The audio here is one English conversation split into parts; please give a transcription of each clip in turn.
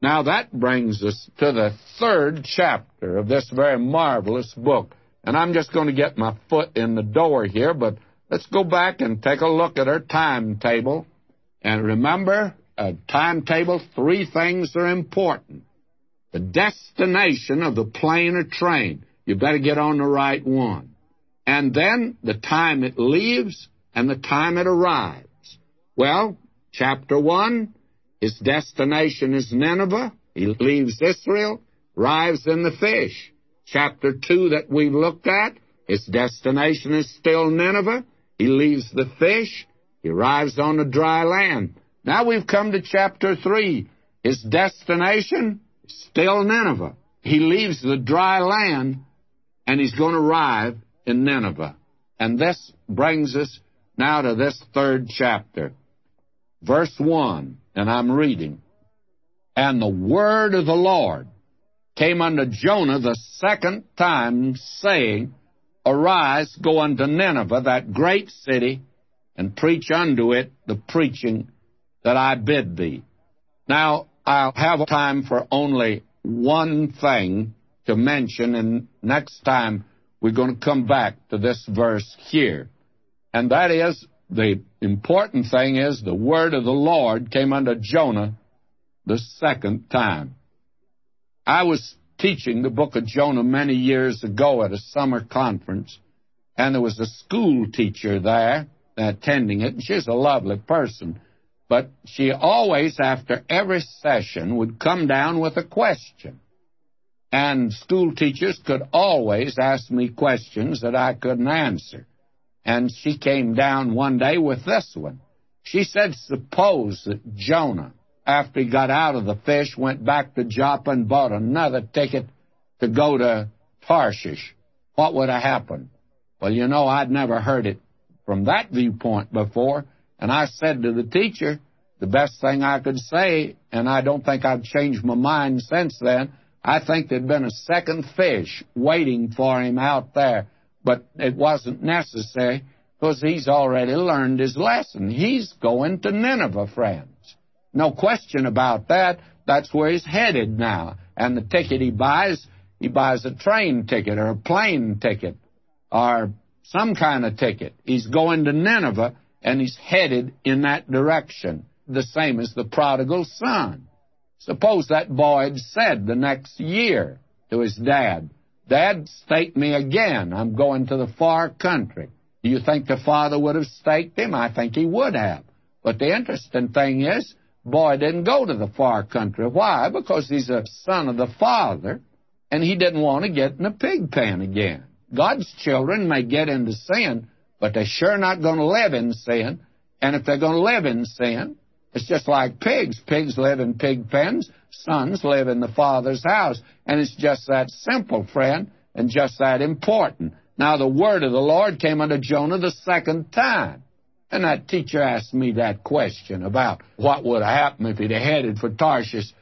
Now that brings us to the third chapter of this very marvelous book. And I'm just going to get my foot in the door here, but let's go back and take a look at our timetable. And remember, a timetable, three things are important. The destination of the plane or train. You better get on the right one. And then the time it leaves and the time it arrives. Well, chapter 1, his destination is Nineveh. He leaves Israel, arrives in the fish. Chapter 2 that we've looked at, his destination is still Nineveh. He leaves the fish. He arrives on the dry land. Now we've come to chapter 3. His destination, is still Nineveh. He leaves the dry land and he's going to arrive in Nineveh. And this brings us now to this third chapter. Verse 1, and I'm reading. And the word of the Lord came unto Jonah the second time, saying, Arise, go unto Nineveh, that great city, and preach unto it the preaching that I bid thee. Now, I'll have time for only one thing to mention, and next time we're going to come back to this verse here. And that is, the important thing is, the word of the Lord came unto Jonah the second time. I was teaching the book of Jonah many years ago at a summer conference, and there was a school teacher there attending it, and she's a lovely person. But she always, after every session, would come down with a question. And school teachers could always ask me questions that I couldn't answer. And she came down one day with this one. She said, Suppose that Jonah, after he got out of the fish, went back to Joppa and bought another ticket to go to Tarshish. What would have happened? Well, you know, I'd never heard it from that viewpoint before. And I said to the teacher, the best thing I could say, and I don't think I've changed my mind since then, I think there'd been a second fish waiting for him out there, but it wasn't necessary because he's already learned his lesson. He's going to Nineveh, friends. No question about that. That's where he's headed now. And the ticket he buys, he buys a train ticket or a plane ticket or some kind of ticket. He's going to Nineveh and he's headed in that direction, the same as the prodigal son. Suppose that boy had said the next year to his dad, Dad, stake me again. I'm going to the far country. Do you think the father would have staked him? I think he would have. But the interesting thing is, boy didn't go to the far country. Why? Because he's a son of the father, and he didn't want to get in a pig pen again. God's children may get into sin, but they're sure not going to live in sin. And if they're going to live in sin, it's just like pigs. Pigs live in pig pens. Sons live in the Father's house. And it's just that simple, friend, and just that important. Now, the word of the Lord came unto Jonah the second time. And that teacher asked me that question about what would happen if he'd headed for Tarshish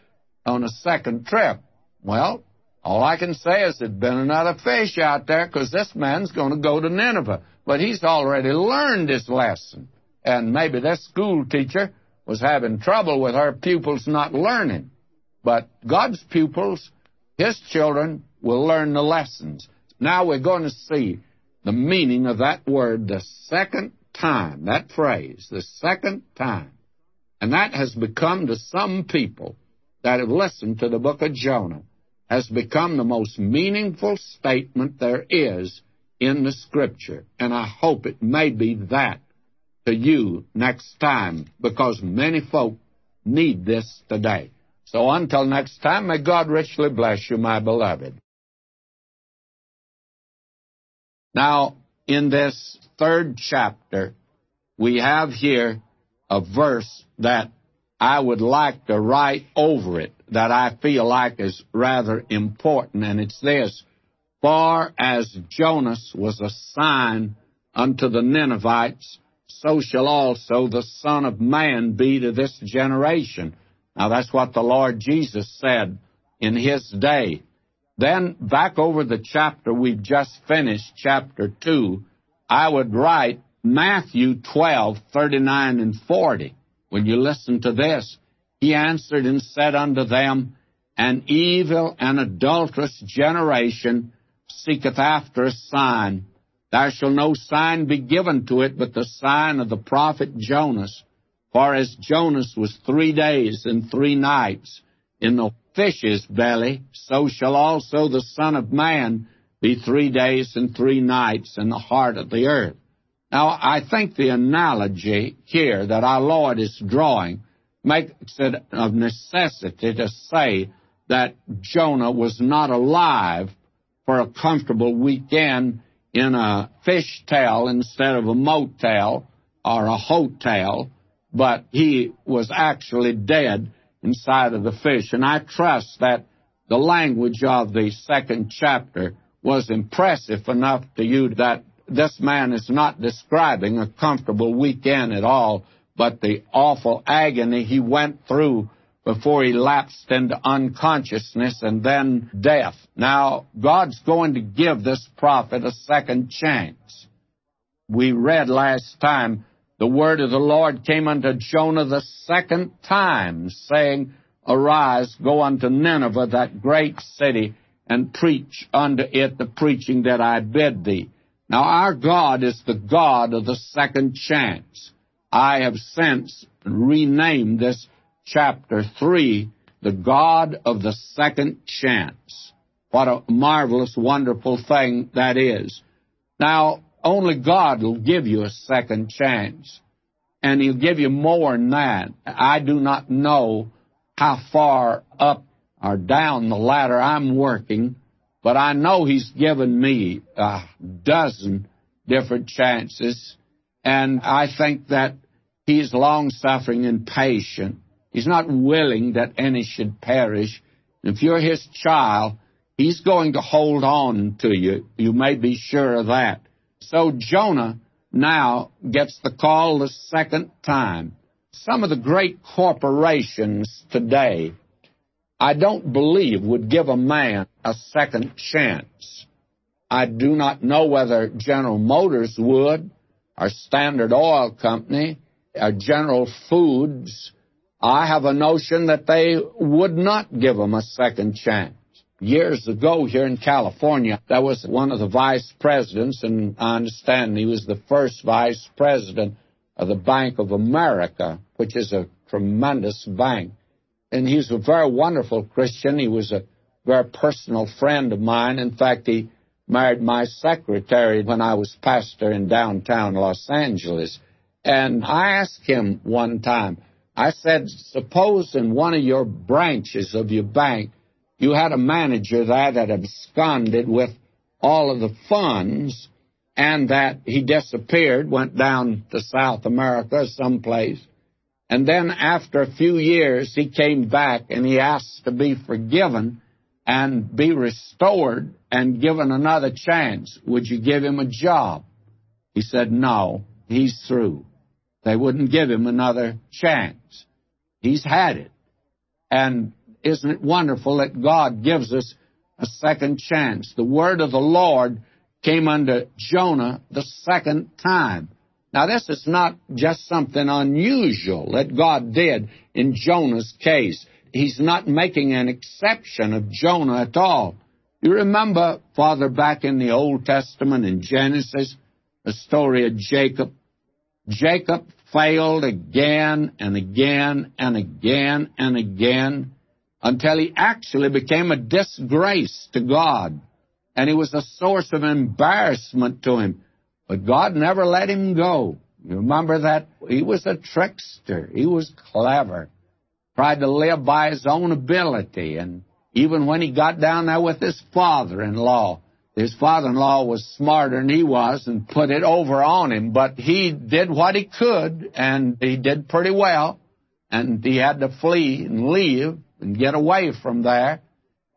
on a second trip. Well, all I can say is there'd been another fish out there because this man's going to go to Nineveh. But he's already learned his lesson. And maybe this school teacher was having trouble with her pupils not learning. But God's pupils, His children, will learn the lessons. Now we're going to see the meaning of that word the second time, that phrase, the second time. And that has become to some people that have listened to the book of Jonah, has become the most meaningful statement there is in the Scripture. And I hope it may be that to you next time because many folk need this today. So until next time, may God richly bless you, my beloved. Now, in this third chapter, we have here a verse that I would like to write over it that I feel like is rather important, and it's this. Far as Jonas was a sign unto the Ninevites, so shall also the Son of Man be to this generation. Now that's what the Lord Jesus said in his day. Then back over the chapter we've just finished, chapter 2, I would write Matthew 12, 39 and 40. When you listen to this, He answered and said unto them, An evil and adulterous generation seeketh after a sign. There shall no sign be given to it but the sign of the prophet Jonas. For as Jonas was three days and three nights in the fish's belly, so shall also the Son of Man be three days and three nights in the heart of the earth. Now, I think the analogy here that our Lord is drawing makes it of necessity to say that Jonah was not alive for a comfortable weekend in a fish tail instead of a motel or a hotel, but he was actually dead inside of the fish. And I trust that the language of the second chapter was impressive enough to you that this man is not describing a comfortable weekend at all, but the awful agony he went through before he lapsed into unconsciousness and then death. Now, God's going to give this prophet a second chance. We read last time the word of the Lord came unto Jonah the second time, saying, Arise, go unto Nineveh, that great city, and preach unto it the preaching that I bid thee. Now, our God is the God of the second chance. I have since renamed this chapter 3 the God of the second chance. What a marvelous, wonderful thing that is. Now, only God will give you a second chance. And He'll give you more than that. I do not know how far up or down the ladder I'm working, but I know He's given me a dozen different chances. And I think that He's long suffering and patient. He's not willing that any should perish. If you're His child, He's going to hold on to you. You may be sure of that. So Jonah now gets the call the second time. Some of the great corporations today, I don't believe would give a man a second chance. I do not know whether General Motors would, or Standard Oil Company, or General Foods. I have a notion that they would not give him a second chance years ago here in California, that was one of the vice presidents, and I understand he was the first vice president of the Bank of America, which is a tremendous bank. And he was a very wonderful Christian. He was a very personal friend of mine. In fact, he married my secretary when I was pastor in downtown Los Angeles. And I asked him one time, I said, suppose in one of your branches of your bank, you had a manager there that absconded with all of the funds and that he disappeared, went down to South America someplace. And then after a few years, he came back and he asked to be forgiven and be restored and given another chance. Would you give him a job? He said, no, he's through. They wouldn't give him another chance. He's had it. And isn't it wonderful that God gives us a second chance? The word of the Lord came unto Jonah the second time. Now, this is not just something unusual that God did in Jonah's case. He's not making an exception of Jonah at all. You remember, Father, back in the Old Testament in Genesis, the story of Jacob. Jacob failed again and again and again and again until he actually became a disgrace to God. And he was a source of embarrassment to him. But God never let him go. You remember that? He was a trickster. He was clever. Tried to live by his own ability. And even when he got down there with his father-in-law, his father-in-law was smarter than he was and put it over on him, but he did what he could, and he did pretty well, and he had to flee and leave, and get away from there.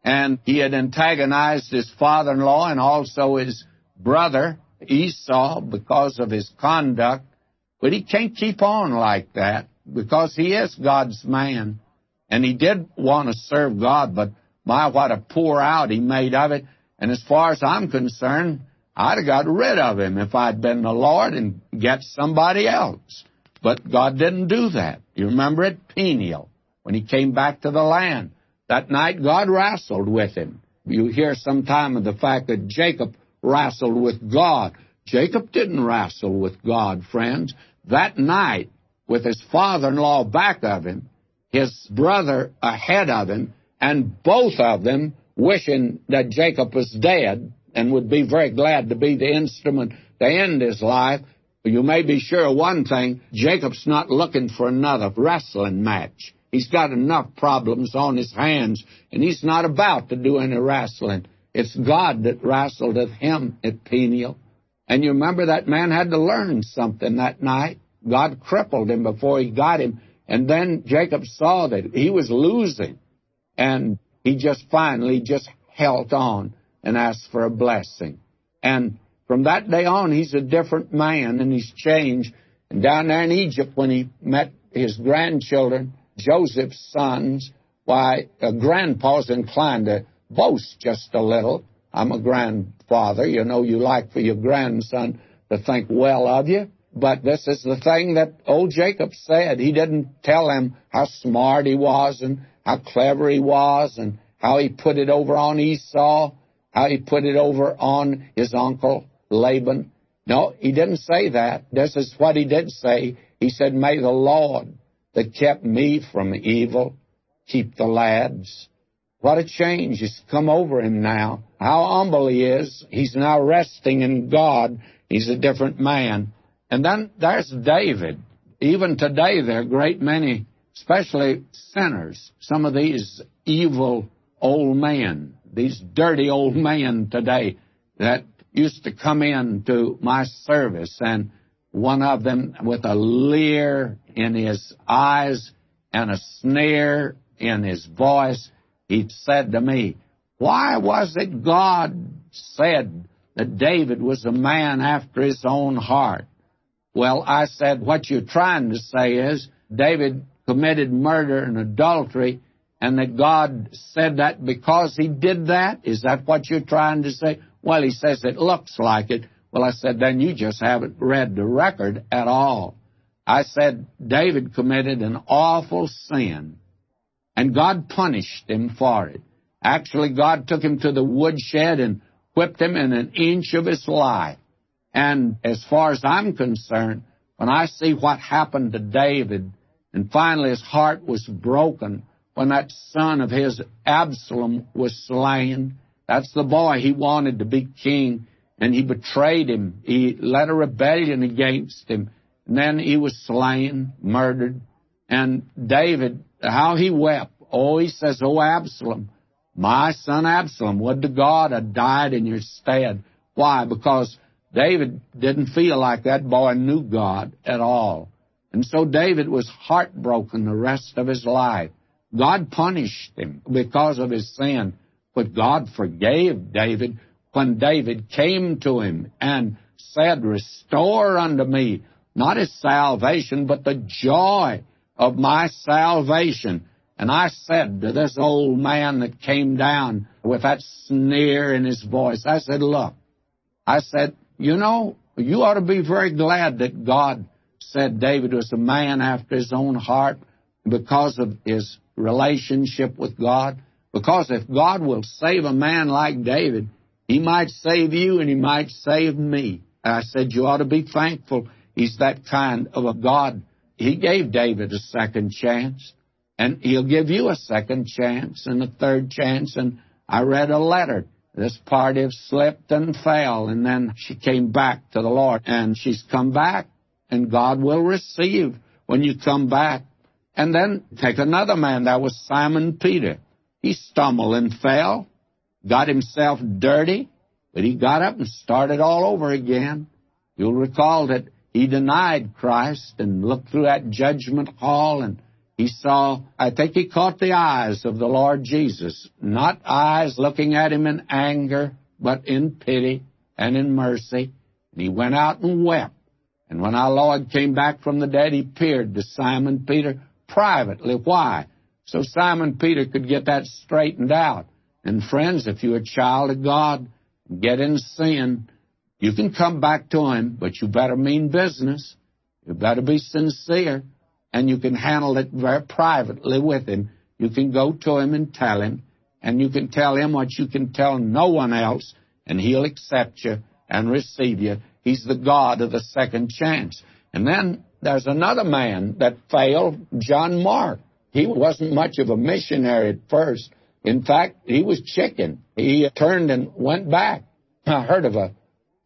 And he had antagonized his father in law and also his brother Esau because of his conduct. But he can't keep on like that because he is God's man. And he did want to serve God, but my, what a poor out he made of it. And as far as I'm concerned, I'd have got rid of him if I'd been the Lord and get somebody else. But God didn't do that. You remember it? Peniel. When he came back to the land. That night, God wrestled with him. You hear sometime of the fact that Jacob wrestled with God. Jacob didn't wrestle with God, friends. That night, with his father-in-law back of him, his brother ahead of him, and both of them wishing that Jacob was dead and would be very glad to be the instrument to end his life. You may be sure of one thing Jacob's not looking for another wrestling match. He's got enough problems on his hands, and he's not about to do any wrestling. It's God that wrestled with him at Peniel. And you remember that man had to learn something that night. God crippled him before he got him. And then Jacob saw that he was losing. And he just finally just held on and asked for a blessing. And from that day on, he's a different man and he's changed. And down there in Egypt, when he met his grandchildren, Joseph's sons, why, uh, grandpa's inclined to boast just a little. I'm a grandfather. You know, you like for your grandson to think well of you. But this is the thing that old Jacob said. He didn't tell him how smart he was and how clever he was and how he put it over on Esau, how he put it over on his uncle Laban. No, he didn't say that. This is what he did say. He said, May the Lord that kept me from evil keep the lads. What a change has come over him now. How humble he is. He's now resting in God. He's a different man. And then there's David. Even today, there are a great many, especially sinners, some of these evil old men, these dirty old men today that used to come in to my service, and one of them with a leer in his eyes and a sneer in his voice, he said to me, Why was it God said that David was a man after his own heart? Well, I said, What you're trying to say is David committed murder and adultery, and that God said that because he did that? Is that what you're trying to say? Well, he says it looks like it. Well, I said, then you just haven't read the record at all. I said, David committed an awful sin, and God punished him for it. Actually, God took him to the woodshed and whipped him in an inch of his life. And as far as I'm concerned, when I see what happened to David, and finally his heart was broken when that son of his, Absalom, was slain, that's the boy he wanted to be king, and he betrayed him. He led a rebellion against him. And then he was slain, murdered. And David, how he wept. Oh, he says, Oh, Absalom, my son Absalom, would to God had died in your stead. Why? Because David didn't feel like that boy knew God at all. And so David was heartbroken the rest of his life. God punished him because of his sin, but God forgave David when David came to him and said, Restore unto me not his salvation, but the joy of my salvation. And I said to this old man that came down with that sneer in his voice, I said, Look, I said, you know, you ought to be very glad that God said David was a man after his own heart because of his relationship with God. Because if God will save a man like David, he might save you and he might save me. I said, you ought to be thankful he's that kind of a God. He gave David a second chance, and he'll give you a second chance and a third chance. And I read a letter this party slipped and fell, and then she came back to the Lord, and she's come back, and God will receive when you come back. And then take another man, that was Simon Peter. He stumbled and fell, got himself dirty, but he got up and started all over again. You'll recall that he denied Christ and looked through that judgment hall and he saw, I think he caught the eyes of the Lord Jesus, not eyes looking at him in anger, but in pity and in mercy. And he went out and wept. And when our Lord came back from the dead, he appeared to Simon Peter privately. Why? So Simon Peter could get that straightened out. And friends, if you're a child of God, get in sin, you can come back to him, but you better mean business. You better be sincere. and you can handle it very privately with him. You can go to him and tell him, and you can tell him what you can tell no one else, and he'll accept you and receive you. He's the God of the second chance. And then there's another man that failed, John Mark. He wasn't much of a missionary at first. In fact, he was chicken. He turned and went back. I heard of a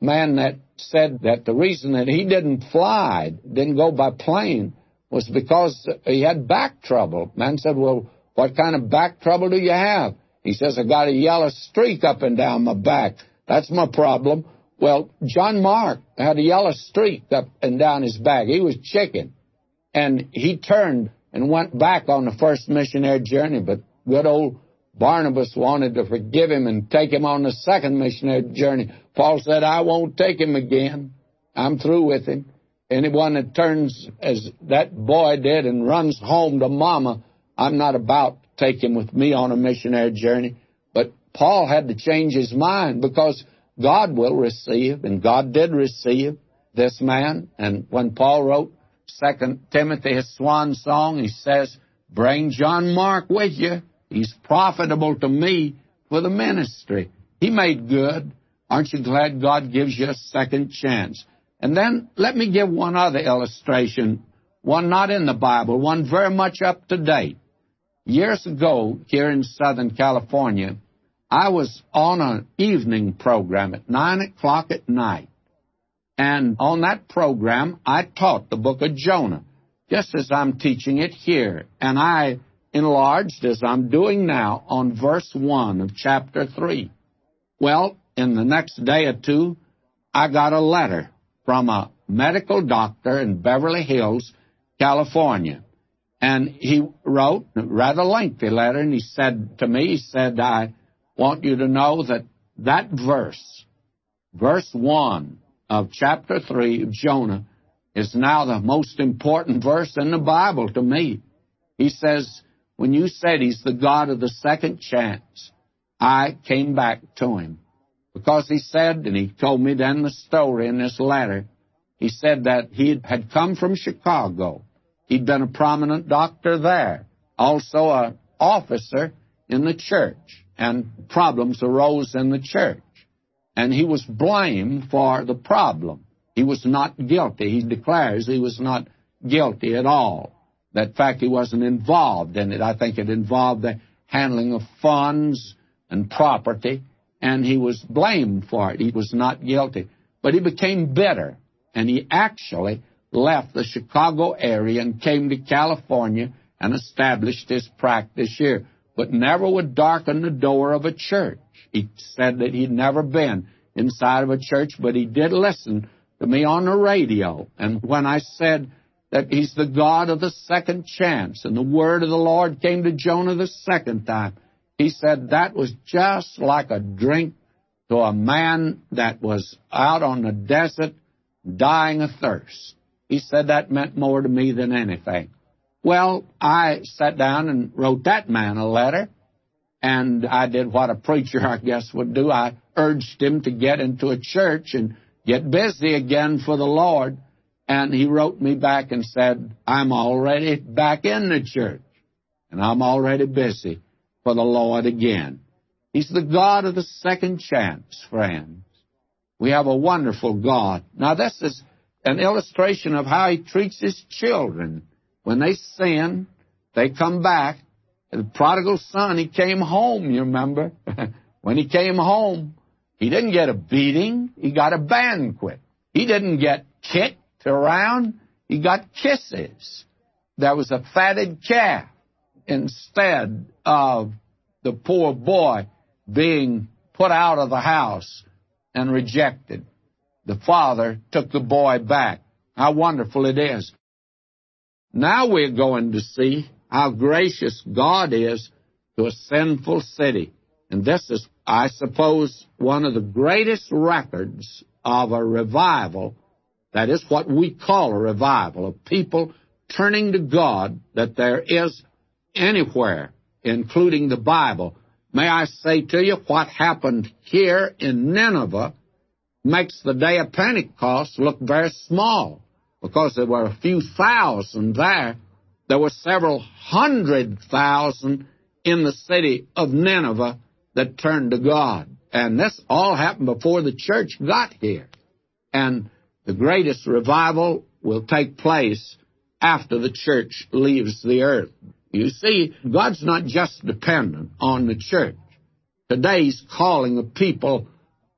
man that said that the reason that he didn't fly, didn't go by plane, was because he had back trouble. Man said, Well, what kind of back trouble do you have? He says, I got a yellow streak up and down my back. That's my problem. Well, John Mark had a yellow streak up and down his back. He was chicken. And he turned and went back on the first missionary journey, but good old Barnabas wanted to forgive him and take him on the second missionary journey. Paul said, I won't take him again. I'm through with him. Anyone that turns as that boy did and runs home to mama, I'm not about to take him with me on a missionary journey. But Paul had to change his mind because God will receive, and God did receive this man. And when Paul wrote Second Timothy, his swan song, he says, Bring John Mark with you. He's profitable to me for the ministry. He made good. Aren't you glad God gives you a second chance? And then let me give one other illustration, one not in the Bible, one very much up to date. Years ago, here in Southern California, I was on an evening program at 9 o'clock at night. And on that program, I taught the book of Jonah, just as I'm teaching it here. And I enlarged, as I'm doing now, on verse 1 of chapter 3. Well, in the next day or two, I got a letter from a medical doctor in Beverly Hills, California. And he wrote a rather lengthy letter, and he said to me, he said, I want you to know that that verse, verse 1 of chapter 3 of Jonah, is now the most important verse in the Bible to me. He says, when you said he's the God of the second chance, I came back to him. Because he said, and he told me then the story in this letter, he said that he had come from Chicago. He'd been a prominent doctor there, also an officer in the church, and problems arose in the church. And he was blamed for the problem. He was not guilty. He declares he was not guilty at all. That fact, he wasn't involved in it. I think it involved the handling of funds and property, and he was blamed for it. He was not guilty. But he became bitter, and he actually left the Chicago area and came to California and established his practice here, but never would darken the door of a church. He said that he'd never been inside of a church, but he did listen to me on the radio. And when I said, that he's the God of the second chance. And the word of the Lord came to Jonah the second time. He said that was just like a drink to a man that was out on the desert dying of thirst. He said that meant more to me than anything. Well, I sat down and wrote that man a letter, and I did what a preacher, I guess, would do. I urged him to get into a church and get busy again for the Lord. And he wrote me back and said, I'm already back in the church, and I'm already busy for the Lord again. He's the God of the second chance, friends. We have a wonderful God. Now, this is an illustration of how he treats his children. When they sin, they come back. The prodigal son, he came home, you remember? when he came home, he didn't get a beating, he got a banquet. He didn't get kicked around, he got kisses. There was a fatted calf instead of the poor boy being put out of the house and rejected. The father took the boy back. How wonderful it is. Now we're going to see how gracious God is to a sinful city. And this is, I suppose, one of the greatest records of a revival that is what we call a revival of people turning to God that there is anywhere, including the Bible. May I say to you, what happened here in Nineveh makes the day of Pentecost look very small because there were a few thousand there there were several hundred thousand in the city of Nineveh that turned to God. And this all happened before the church got here. And the greatest revival will take place after the church leaves the earth. You see, God's not just dependent on the church. Today He's calling the people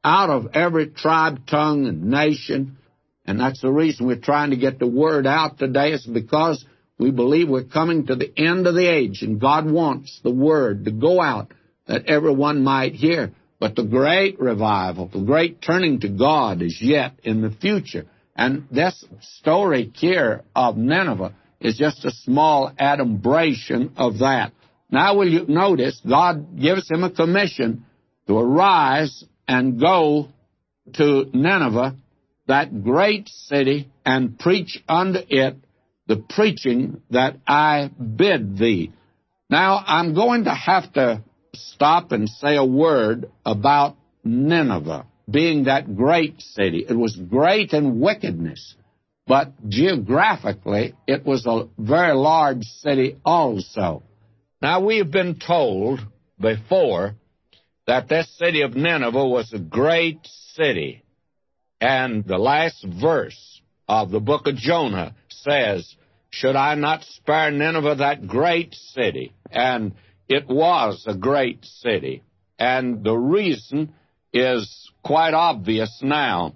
out of every tribe, tongue, and nation. And that's the reason we're trying to get the word out today is because we believe we're coming to the end of the age and God wants the word to go out that everyone might hear. But the great revival, the great turning to God is yet in the future. And this story here of Nineveh is just a small adumbration of that. Now will you notice God gives him a commission to arise and go to Nineveh, that great city, and preach unto it the preaching that I bid thee. Now I'm going to have to stop and say a word about Nineveh being that great city. It was great in wickedness, but geographically it was a very large city also. Now we've been told before that this city of Nineveh was a great city. And the last verse of the book of Jonah says, Should I not spare Nineveh, that great city? And it was a great city. And the reason is quite obvious now.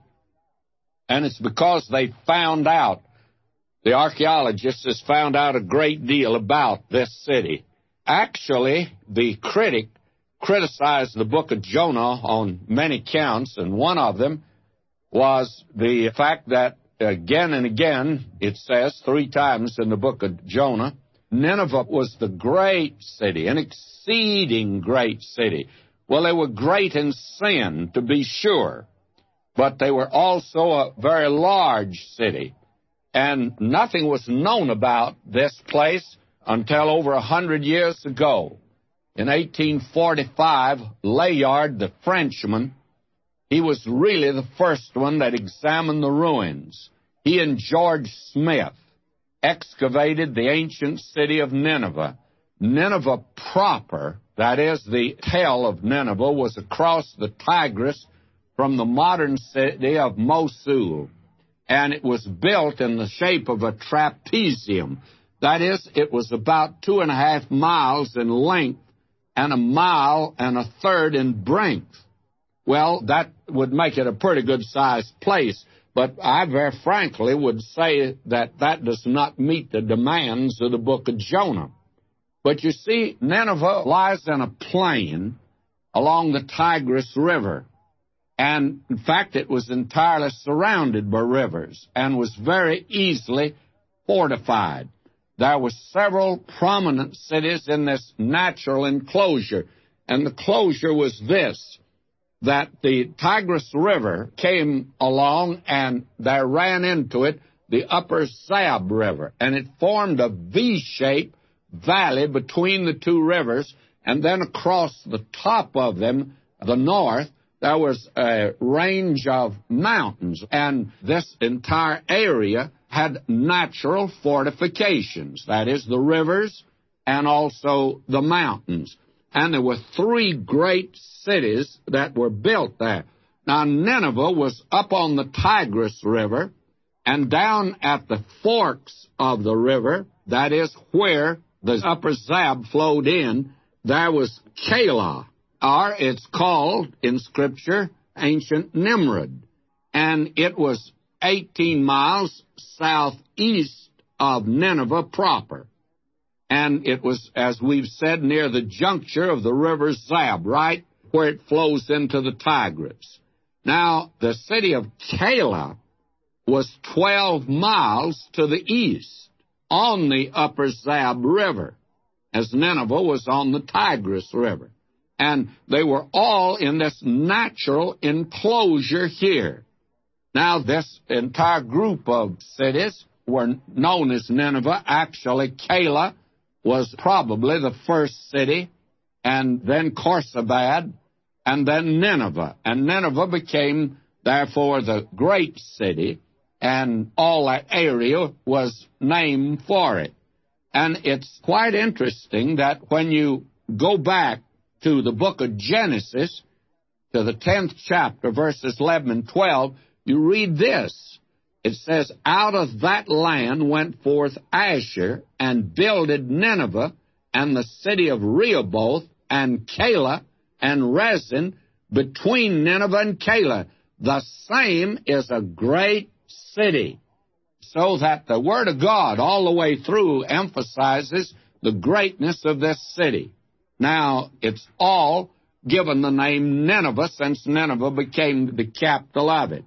And it's because they found out, the archaeologists has found out a great deal about this city. Actually, the critic criticized the book of Jonah on many counts, and one of them was the fact that again and again, it says three times in the book of Jonah, Nineveh was the great city, an exceeding great city. Well, they were great in sin, to be sure, but they were also a very large city. And nothing was known about this place until over a hundred years ago. In 1845, Layard, the Frenchman, he was really the first one that examined the ruins. He and George Smith excavated the ancient city of Nineveh. Nineveh proper, that is, the tell of Nineveh, was across the Tigris from the modern city of Mosul, and it was built in the shape of a trapezium. That is, it was about two and a half miles in length and a mile and a third in breadth. Well, that would make it a pretty good sized place. But I very frankly would say that that does not meet the demands of the book of Jonah. But you see, Nineveh lies in a plain along the Tigris River. And in fact, it was entirely surrounded by rivers and was very easily fortified. There were several prominent cities in this natural enclosure. And the closure was this that the Tigris River came along and there ran into it the upper Zab River, and it formed a V shaped valley between the two rivers, and then across the top of them, the north, there was a range of mountains, and this entire area had natural fortifications that is, the rivers and also the mountains. And there were three great cities that were built there. Now, Nineveh was up on the Tigris River, and down at the forks of the river, that is where the upper Zab flowed in, there was Calah, or it's called in Scripture ancient Nimrod. And it was 18 miles southeast of Nineveh proper and it was, as we've said, near the juncture of the river Zab, right where it flows into the Tigris. Now, the city of Calah was 12 miles to the east on the upper Zab River, as Nineveh was on the Tigris River. And they were all in this natural enclosure here. Now, this entire group of cities were known as Nineveh. Actually, Calah was probably the first city, and then Khorsabad, and then Nineveh. And Nineveh became, therefore, the great city, and all that area was named for it. And it's quite interesting that when you go back to the book of Genesis, to the 10th chapter, verses 11 and 12, you read this. It says, Out of that land went forth Asshur, and builded Nineveh, and the city of Rehoboth, and Calah, and Resen, between Nineveh and Calah. The same is a great city. So that the Word of God all the way through emphasizes the greatness of this city. Now, it's all given the name Nineveh since Nineveh became the capital of it.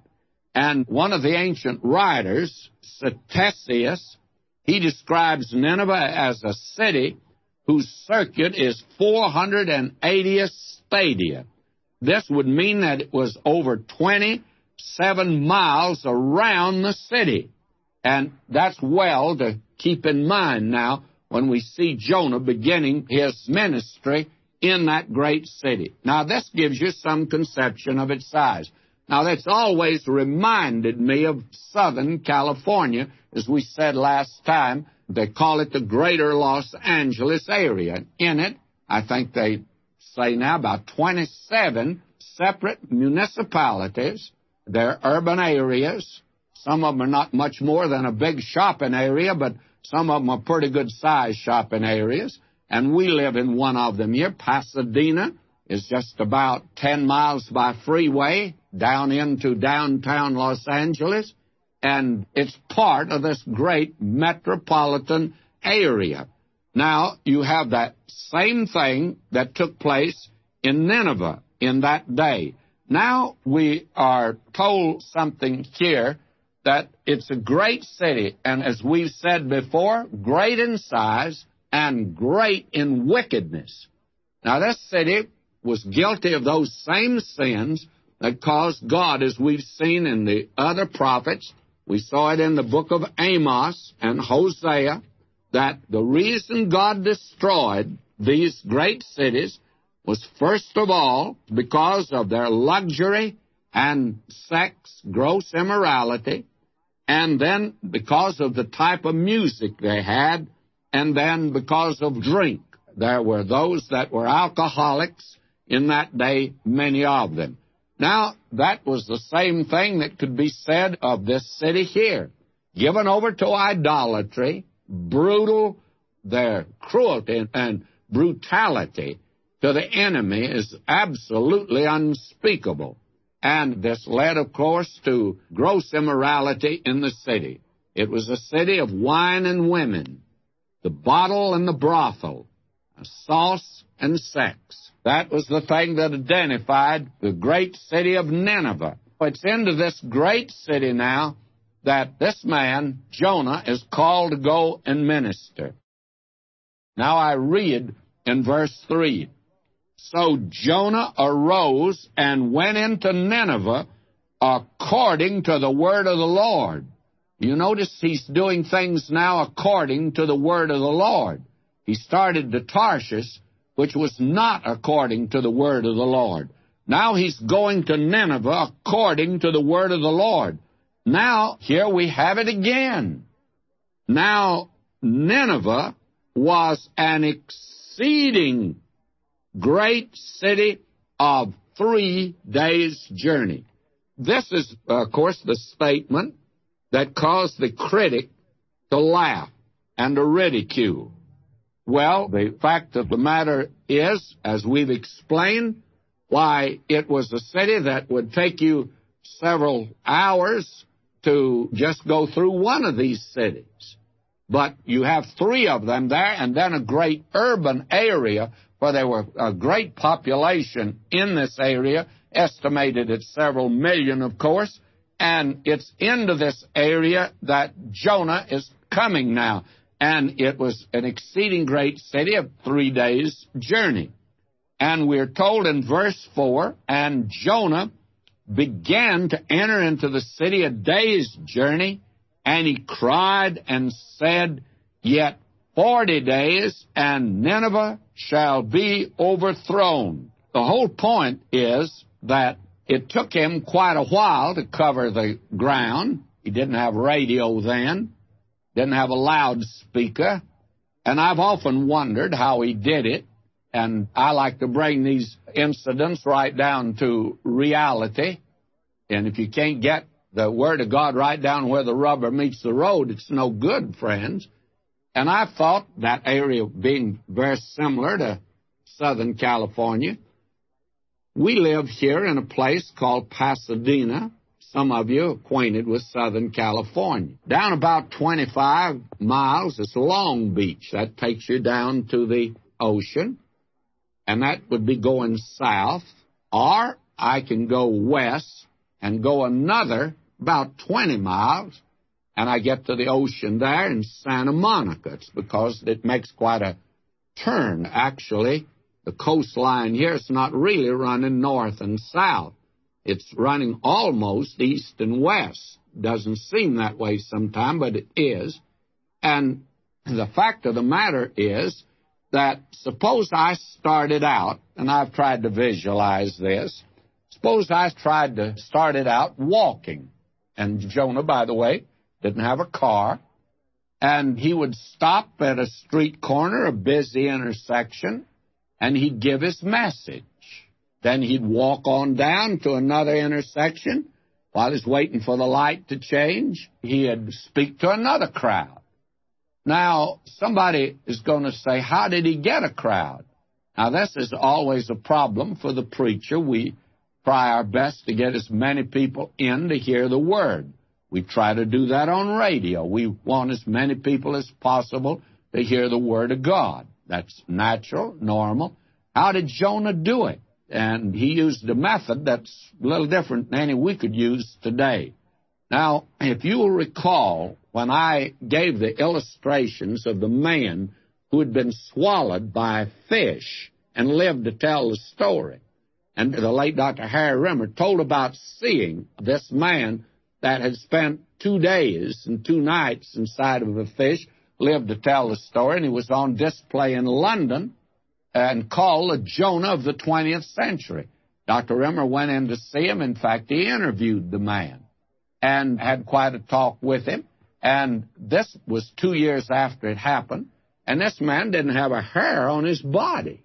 And one of the ancient writers, Ctesias, he describes Nineveh as a city whose circuit is 480 stadia. This would mean that it was over 27 miles around the city. And that's well to keep in mind now when we see Jonah beginning his ministry in that great city. Now, this gives you some conception of its size. Now, that's always reminded me of Southern California, as we said last time. They call it the Greater Los Angeles area. In it, I think they say now about 27 separate municipalities. They're urban areas. Some of them are not much more than a big shopping area, but some of them are pretty good sized shopping areas. And we live in one of them here. Pasadena is just about 10 miles by freeway down into downtown Los Angeles. And it's part of this great metropolitan area. Now, you have that same thing that took place in Nineveh in that day. Now we are told something here that it's a great city, and as we've said before, great in size and great in wickedness. Now, this city was guilty of those same sins that caused God, as we've seen in the other prophets. We saw it in the book of Amos and Hosea that the reason God destroyed these great cities was first of all because of their luxury and sex, gross immorality, and then because of the type of music they had, and then because of drink. There were those that were alcoholics in that day, many of them. Now, that was the same thing that could be said of this city here. Given over to idolatry, brutal, their cruelty and brutality to the enemy is absolutely unspeakable. And this led, of course, to gross immorality in the city. It was a city of wine and women, the bottle and the brothel, sauce and sex. That was the thing that identified the great city of Nineveh. It's into this great city now that this man, Jonah, is called to go and minister. Now I read in verse 3 so Jonah arose and went into Nineveh according to the word of the Lord. You notice he's doing things now according to the word of the Lord. He started to Tarshish, which was not according to the word of the Lord. Now he's going to Nineveh according to the word of the Lord. Now, here we have it again. Now, Nineveh was an exceeding great city of three days' journey. This is, of course, the statement that caused the critic to laugh and to ridicule. Well, the fact of the matter is, as we've explained, why it was a city that would take you several hours to just go through one of these cities. But you have three of them there, and then a great urban area for there were a great population in this area, estimated at several million, of course, and it's into this area that Jonah is coming now. And it was an exceeding great city of three days' journey. And we're told in verse 4 and Jonah began to enter into the city a day's journey, and he cried and said, Yet forty days, and Nineveh shall be overthrown. The whole point is that it took him quite a while to cover the ground. He didn't have radio then, didn't have a loudspeaker, And I've often wondered how he did it, and I like to bring these incidents right down to reality. And if you can't get the Word of God right down where the rubber meets the road, it's no good, friends. And I thought that area being very similar to Southern California. We live here in a place called Pasadena. Some of you acquainted with Southern California. Down about 25 miles is Long Beach. That takes you down to the ocean. And that would be going south. Or I can go west and go another about 20 miles, and I get to the ocean there in Santa Monica. It's because it makes quite a turn, actually. The coastline here is not really running north and south. It's running almost east and west. Doesn't seem that way sometimes, but it is. And the fact of the matter is that suppose I started out, and I've tried to visualize this, suppose I tried to start it out walking. And Jonah, by the way, didn't have a car. And he would stop at a street corner, a busy intersection, and he'd give his message. Then he'd walk on down to another intersection. While he's waiting for the light to change, he'd speak to another crowd. Now, somebody is going to say, How did he get a crowd? Now, this is always a problem for the preacher. We try our best to get as many people in to hear the word. We try to do that on radio. We want as many people as possible to hear the word of God. That's natural, normal. How did Jonah do it? And he used a method that's a little different than any we could use today. Now, if you will recall, when I gave the illustrations of the man who had been swallowed by a fish and lived to tell the story, and the late Dr. Harry Rimmer told about seeing this man that had spent two days and two nights inside of a fish, lived to tell the story, and he was on display in London and called the Jonah of the 20th century. Dr. Rimmer went in to see him. In fact, he interviewed the man and had quite a talk with him. And this was two years after it happened. And this man didn't have a hair on his body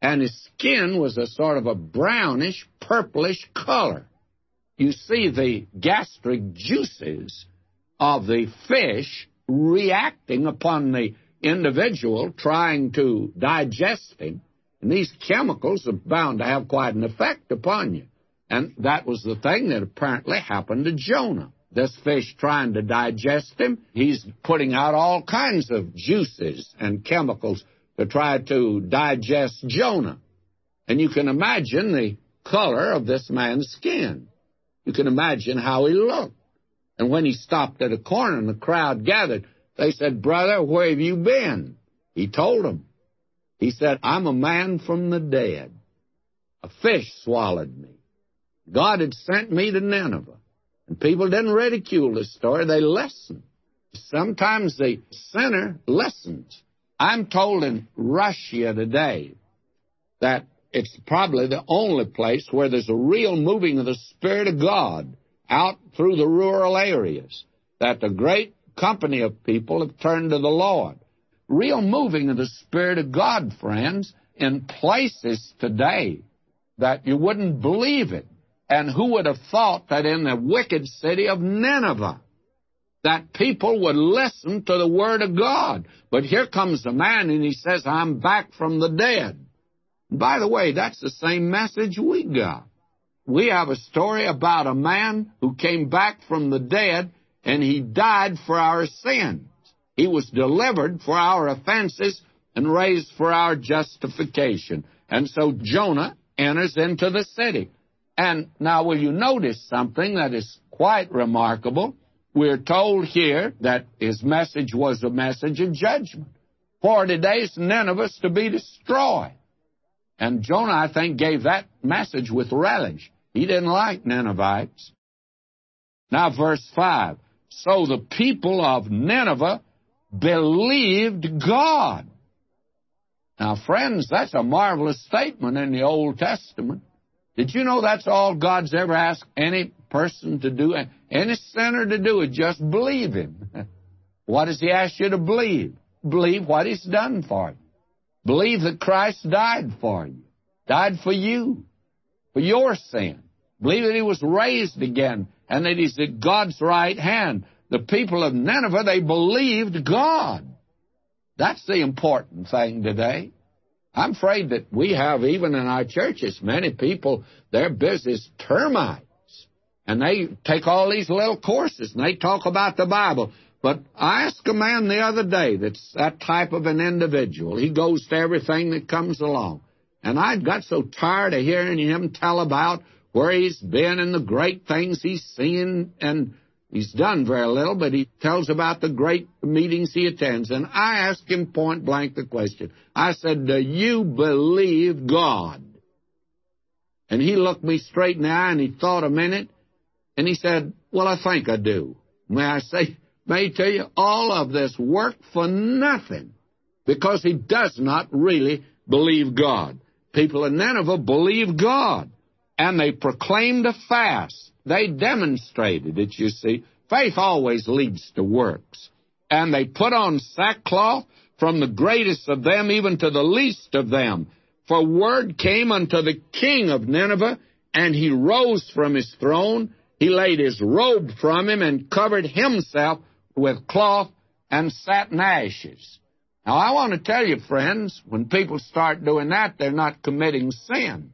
and his skin was a sort of a brownish, purplish color. You see the gastric juices of the fish reacting upon the individual trying to digest him, and these chemicals are bound to have quite an effect upon you. And that was the thing that apparently happened to Jonah. This fish trying to digest him, he's putting out all kinds of juices and chemicals to try to digest Jonah. And you can imagine the color of this man's skin. You can imagine how he looked. And when he stopped at a corner and the crowd gathered, they said, Brother, where have you been? He told them. He said, I'm a man from the dead. A fish swallowed me. God had sent me to Nineveh. And people didn't ridicule this story, they listened. Sometimes the sinner listens. I'm told in Russia today that it's probably the only place where there's a real moving of the Spirit of God out through the rural areas, that the great company of people have turned to the Lord. Real moving of the Spirit of God, friends, in places today that you wouldn't believe it. And who would have thought that in the wicked city of Nineveh, that people would listen to the Word of God. But here comes the man and he says, I'm back from the dead. By the way, that's the same message we got. We have a story about a man who came back from the dead and he died for our sins. He was delivered for our offenses and raised for our justification. And so Jonah enters into the city. And now, will you notice something that is quite remarkable? We're told here that his message was a message of judgment. Forty days, Nineveh to be destroyed. And Jonah, I think, gave that message with relish. He didn't like Ninevites. Now, verse 5. So the people of Nineveh believed God. Now, friends, that's a marvelous statement in the Old Testament. Did you know that's all God's ever asked any person to do, any sinner to do, is just believe Him. what does He ask you to believe? believe what He's done for you. Believe that Christ died for you, died for you, for your sin. Believe that He was raised again and that He's at God's right hand. The people of Nineveh, they believed God. That's the important thing today. I'm afraid that we have, even in our churches, many people, their business termites. And they take all these little courses and they talk about the Bible. But I asked a man the other day that's that type of an individual. He goes to everything that comes along. And I got so tired of hearing him tell about where he's been and the great things he's seen. And he's done very little, but he tells about the great meetings he attends. And I asked him point blank the question. I said, Do you believe God? And he looked me straight in the eye and he thought a minute. And he said, Well, I think I do. May I say, may I tell you, all of this work for nothing because he does not really believe God. People in Nineveh believe God and they proclaimed a fast. They demonstrated it, you see. Faith always leads to works. And they put on sackcloth from the greatest of them even to the least of them. For word came unto the king of Nineveh, and he rose from his throne. He laid his robe from him and covered himself with cloth and sat in ashes. Now, I want to tell you, friends, when people start doing that, they're not committing sin.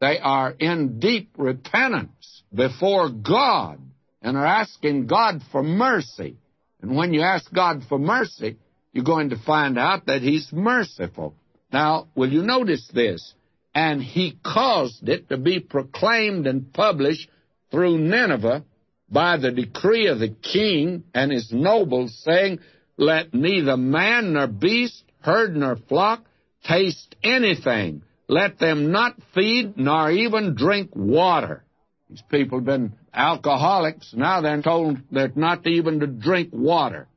They are in deep repentance before God and are asking God for mercy. And when you ask God for mercy, you're going to find out that He's merciful. Now, will you notice this? And He caused it to be proclaimed and published through Nineveh by the decree of the king and his nobles, saying, Let neither man nor beast, herd nor flock taste anything let them not feed nor even drink water. These people have been alcoholics. Now they're told they're not even to drink water.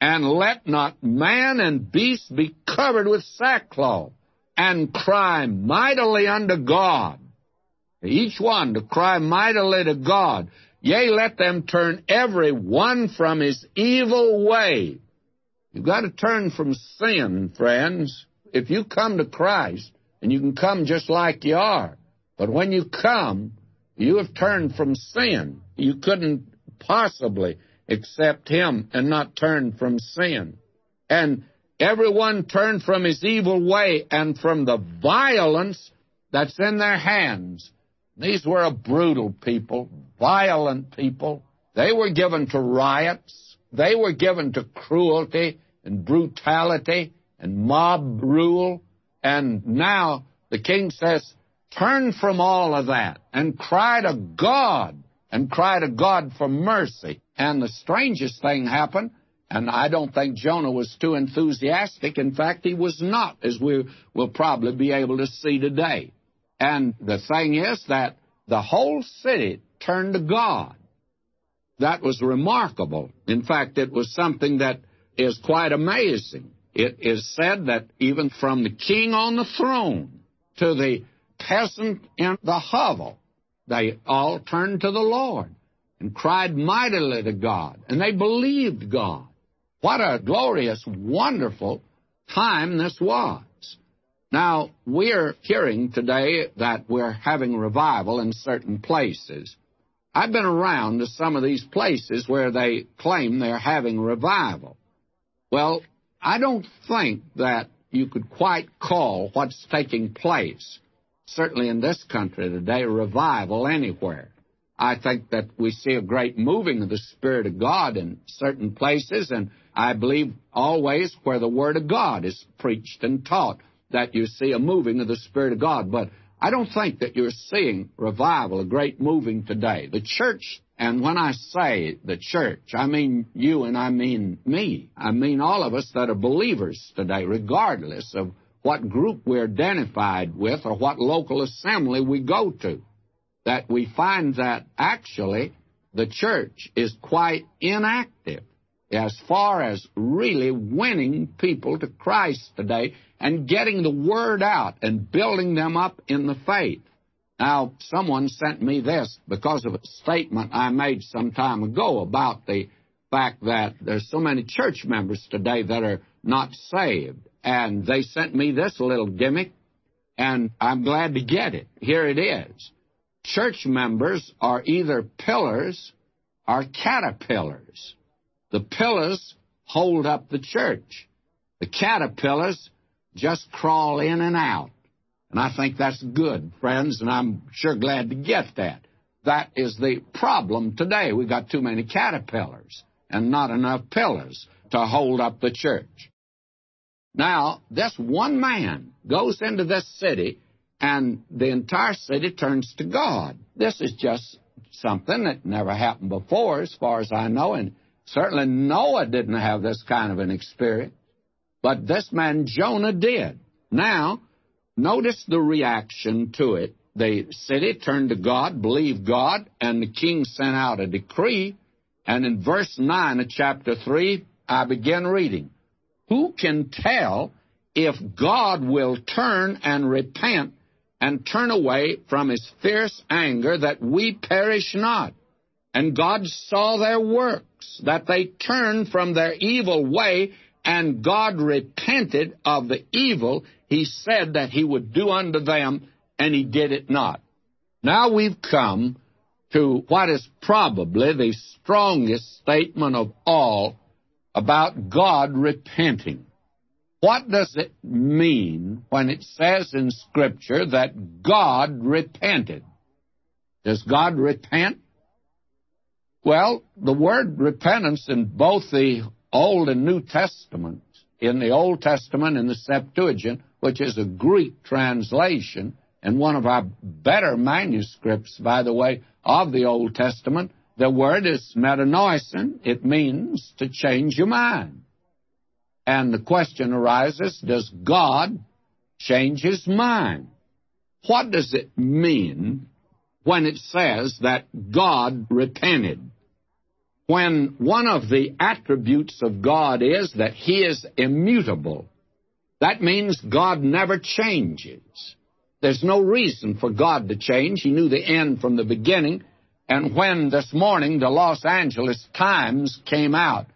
And let not man and beast be covered with sackcloth, and cry mightily unto God. Each one to cry mightily to God. Yea, let them turn every one from his evil way. You've got to turn from sin, friends. If you come to Christ, and you can come just like you are. But when you come, you have turned from sin. You couldn't possibly accept Him and not turn from sin. And everyone turned from his evil way and from the violence that's in their hands. These were a brutal people, violent people. They were given to riots. They were given to cruelty and brutality and mob rule. And now the king says, Turn from all of that and cry to God and cry to God for mercy. And the strangest thing happened, and I don't think Jonah was too enthusiastic. In fact, he was not, as we will probably be able to see today. And the thing is that the whole city turned to God. That was remarkable. In fact, it was something that is quite amazing. It is said that even from the king on the throne to the peasant in the hovel, they all turned to the Lord and cried mightily to God, and they believed God. What a glorious, wonderful time this was. Now, we're hearing today that we're having revival in certain places. I've been around to some of these places where they claim they're having revival. Well, I don't think that you could quite call what's taking place, certainly in this country today, a revival anywhere. I think that we see a great moving of the Spirit of God in certain places, and I believe always where the Word of God is preached and taught that you see a moving of the Spirit of God. But I don't think that you're seeing revival, a great moving today. The church and when I say the church, I mean you and I mean me. I mean all of us that are believers today, regardless of what group we're identified with or what local assembly we go to. That we find that actually the church is quite inactive as far as really winning people to Christ today and getting the word out and building them up in the faith. Now, someone sent me this because of a statement I made some time ago about the fact that there's so many church members today that are not saved. And they sent me this little gimmick, and I'm glad to get it. Here it is. Church members are either pillars or caterpillars. The pillars hold up the church. The caterpillars just crawl in and out. And I think that's good, friends, and I'm sure glad to get that. That is the problem today. We've got too many caterpillars and not enough pillars to hold up the church. Now, this one man goes into this city, and the entire city turns to God. This is just something that never happened before, as far as I know, and certainly Noah didn't have this kind of an experience. But this man Jonah did. Now, notice the reaction to it. The city turned to God, believed God, and the king sent out a decree. And in verse 9 of chapter 3, I begin reading. Who can tell if God will turn and repent and turn away from his fierce anger that we perish not? And God saw their works, that they turned from their evil way, and God repented of the evil he said that he would do unto them, and he did it not. Now we've come to what is probably the strongest statement of all about God repenting. What does it mean when it says in Scripture that God repented? Does God repent? Well, the word repentance in both the Old and New Testament, in the Old Testament in the Septuagint, which is a Greek translation, and one of our better manuscripts, by the way, of the Old Testament, the word is metanoisen. It means to change your mind. And the question arises, does God change his mind? What does it mean when it says that God repented? When one of the attributes of God is that he is immutable, that means God never changes. There's no reason for God to change. He knew the end from the beginning. And when this morning the Los Angeles Times came out,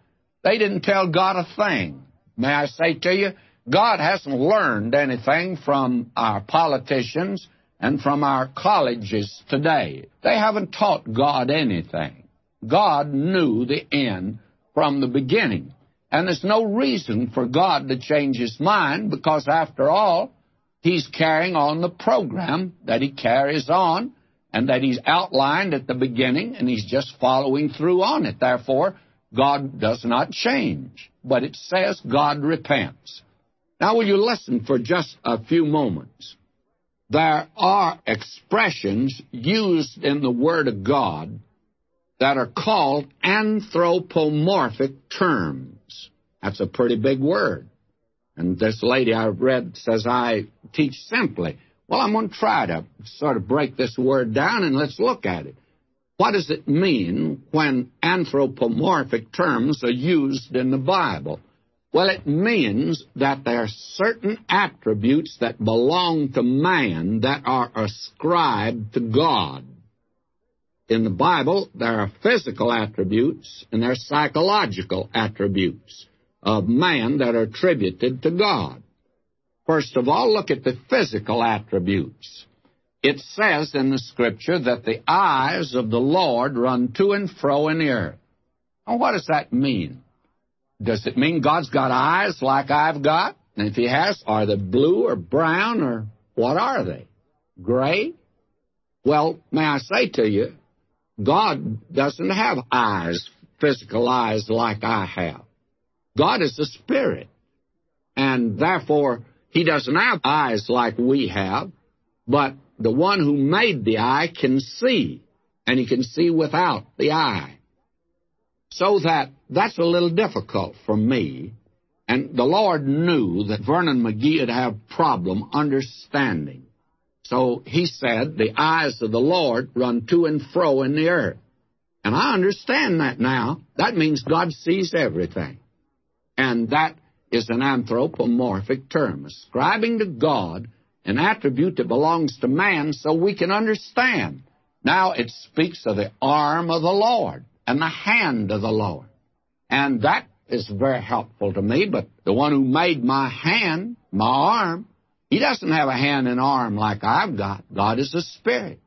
they didn't tell God a thing. May I say to you, God hasn't learned anything from our politicians and from our colleges today. They haven't taught God anything. God knew the end from the beginning. And there's no reason for God to change his mind because, after all, he's carrying on the program that he carries on and that he's outlined at the beginning, and he's just following through on it. Therefore, God does not change, but it says God repents. Now, will you listen for just a few moments? There are expressions used in the Word of God that are called anthropomorphic terms. That's a pretty big word. And this lady I read says, I teach simply. Well, I'm going to try to sort of break this word down and let's look at it. What does it mean when anthropomorphic terms are used in the Bible? Well, it means that there are certain attributes that belong to man that are ascribed to God. In the Bible, there are physical attributes and there are psychological attributes of man that are attributed to God. First of all, look at the physical attributes. It says in the Scripture that the eyes of the Lord run to and fro in the earth. Now, what does that mean? Does it mean God's got eyes like I've got? And if He has, are they blue or brown or what are they? Gray? Well, may I say to you, God doesn't have eyes, physical eyes like I have. God is a spirit. And therefore, he doesn't have eyes like we have, but the one who made the eye can see, and he can see without the eye. So that that's a little difficult for me. And the Lord knew that Vernon McGee would have problem understanding. So he said, the eyes of the Lord run to and fro in the earth. And I understand that now. That means God sees everything. And that is an anthropomorphic term, ascribing to God an attribute that belongs to man so we can understand. Now it speaks of the arm of the Lord and the hand of the Lord. And that is very helpful to me, but the one who made my hand, my arm, he doesn't have a hand and arm like I've got. God is a spirit.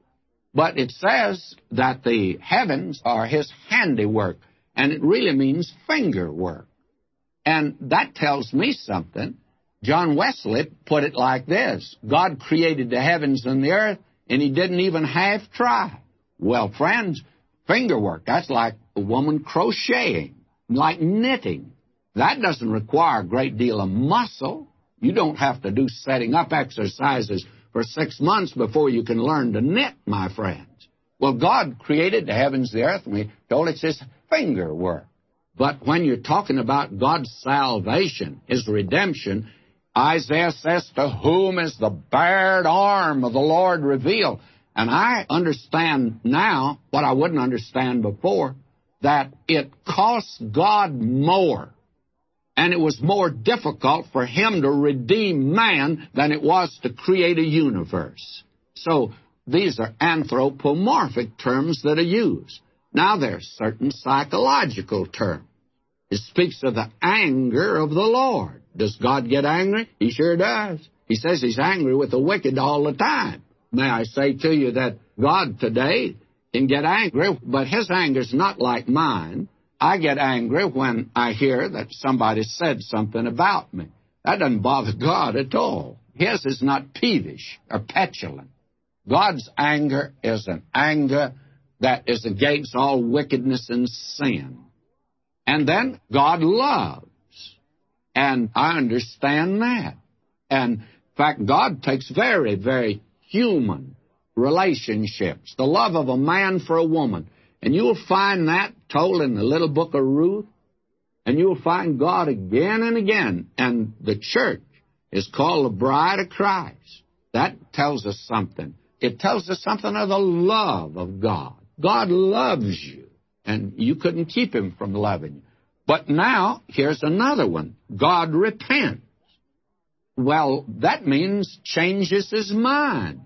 But it says that the heavens are his handiwork, and it really means finger work. And that tells me something. John Wesley put it like this God created the heavens and the earth, and he didn't even half try. Well, friends, finger work, that's like a woman crocheting, like knitting. That doesn't require a great deal of muscle. You don't have to do setting up exercises for six months before you can learn to knit, my friends. Well, God created the heavens, the earth, and we told it's His finger work. But when you're talking about God's salvation, His redemption, Isaiah says, To whom is the bared arm of the Lord revealed? And I understand now what I wouldn't understand before that it costs God more and it was more difficult for him to redeem man than it was to create a universe. So these are anthropomorphic terms that are used. Now there are certain psychological terms. It speaks of the anger of the Lord. Does God get angry? He sure does. He says he's angry with the wicked all the time. May I say to you that God today can get angry, but his anger is not like mine. I get angry when I hear that somebody said something about me. That doesn't bother God at all. His is not peevish or petulant. God's anger is an anger that is against all wickedness and sin. And then God loves. And I understand that. And in fact, God takes very, very human relationships. The love of a man for a woman and you'll find that told in the little book of Ruth, and you'll find God again and again. And the church is called the bride of Christ. That tells us something. It tells us something of the love of God. God loves you, and you couldn't keep him from loving you. But now, here's another one God repents. Well, that means changes his mind.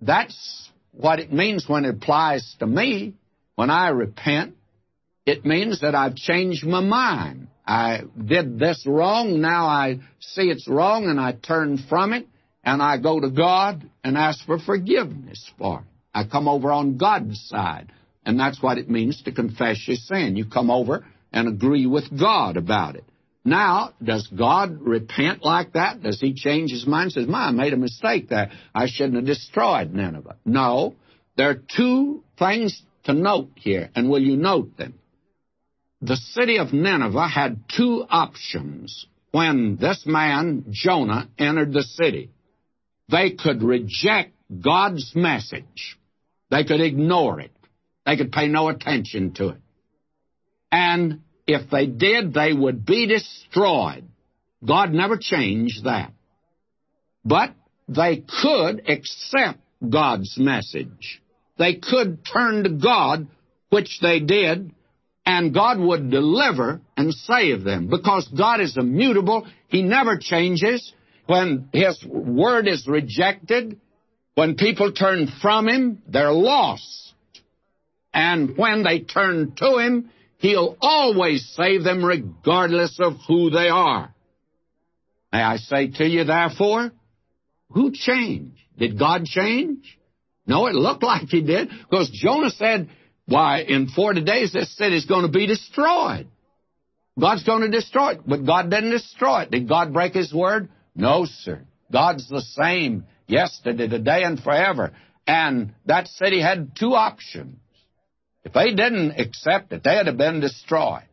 That's what it means when it applies to me. When I repent, it means that I've changed my mind. I did this wrong, now I see it's wrong, and I turn from it, and I go to God and ask for forgiveness for it. I come over on God's side, and that's what it means to confess your sin. You come over and agree with God about it. Now, does God repent like that? Does he change his mind says, My, I made a mistake there. I shouldn't have destroyed Nineveh. No. There are two things to note here, and will you note them? The city of Nineveh had two options when this man, Jonah, entered the city. They could reject God's message. They could ignore it. They could pay no attention to it. And if they did, they would be destroyed. God never changed that. But they could accept God's message they could turn to God, which they did, and God would deliver and save them. Because God is immutable, He never changes. When His word is rejected, when people turn from Him, they're lost. And when they turn to Him, He'll always save them regardless of who they are. May I say to you, therefore, who changed? Did God change? No, it looked like he did, because Jonah said, Why, in 40 days this city's going to be destroyed. God's going to destroy it. But God didn't destroy it. Did God break his word? No, sir. God's the same yesterday, today, and forever. And that city had two options. If they didn't accept it, they'd have been destroyed.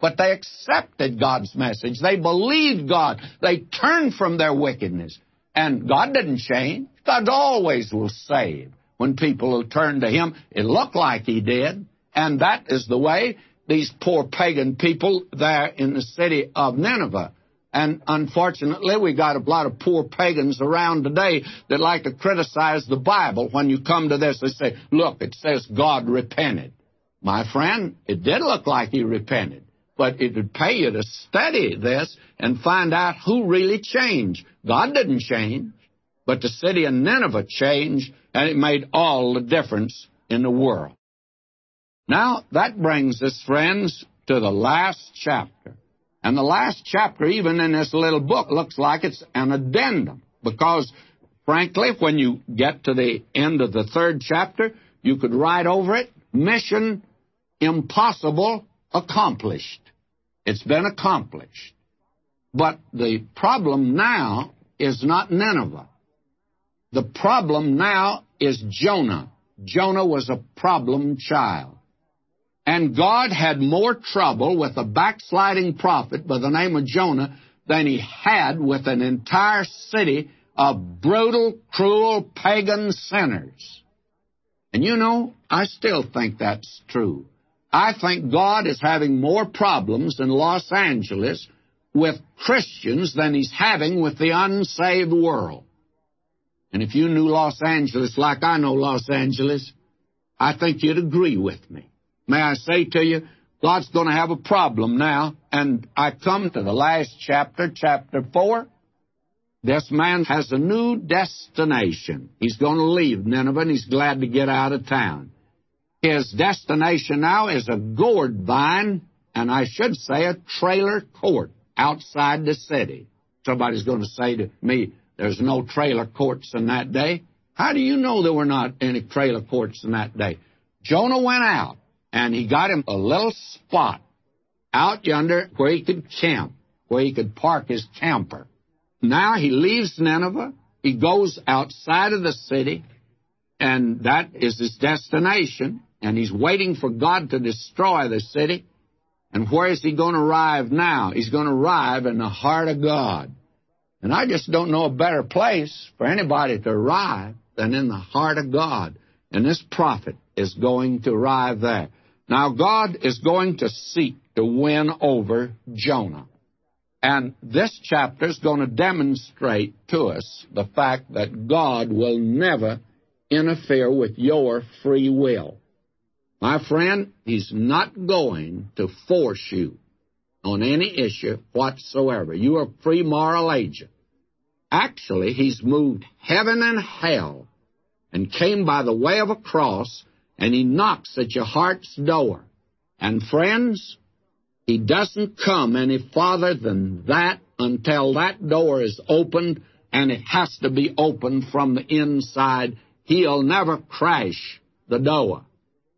But they accepted God's message. They believed God. They turned from their wickedness. And God didn't change. God always will save when people will turn to Him. It looked like He did. And that is the way these poor pagan people there in the city of Nineveh. And unfortunately, we got a lot of poor pagans around today that like to criticize the Bible. When you come to this, they say, look, it says God repented. My friend, it did look like he repented. But it would pay you to study this and find out who really changed. God didn't change, but the city of Nineveh changed, and it made all the difference in the world. Now, that brings us, friends, to the last chapter. And the last chapter, even in this little book, looks like it's an addendum because, frankly, when you get to the end of the third chapter, you could write over it mission impossible accomplished. It's been accomplished. But the problem now is not Nineveh. The problem now is Jonah. Jonah was a problem child. And God had more trouble with a backsliding prophet by the name of Jonah than he had with an entire city of brutal, cruel, pagan sinners. And you know, I still think that's true. I think God is having more problems in Los Angeles with Christians than he's having with the unsaved world. And if you knew Los Angeles like I know Los Angeles, I think you'd agree with me. May I say to you, God's going to have a problem now. And I come to the last chapter, chapter 4. This man has a new destination. He's going to leave Nineveh and he's glad to get out of town. His destination now is a gourd vine, and I should say a trailer court outside the city. Somebody's going to say to me, there's no trailer courts in that day. How do you know there were not any trailer courts in that day? Jonah went out and he got him a little spot out yonder where he could camp, where he could park his camper. Now he leaves Nineveh. He goes outside of the city, and that is his destination. And he's waiting for God to destroy the city. And where is he going to arrive now? He's going to arrive in the heart of God. And I just don't know a better place for anybody to arrive than in the heart of God. And this prophet is going to arrive there. Now, God is going to seek to win over Jonah. And this chapter is going to demonstrate to us the fact that God will never interfere with your free will. My friend, He's not going to force you on any issue whatsoever. You are free moral agent. Actually, He's moved heaven and hell and came by the way of a cross and he knocks at your heart's door. And friends, he doesn't come any farther than that until that door is opened, and it has to be opened from the inside. He'll never crash the door.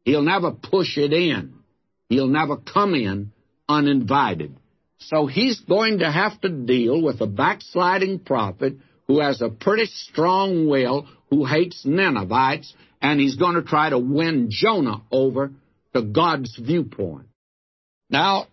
He'll never push it in. He'll never come in uninvited. So he's going to have to deal with a backsliding prophet who has a pretty strong will, who hates Ninevites, and he's going to try to win Jonah over to God's viewpoint. Now,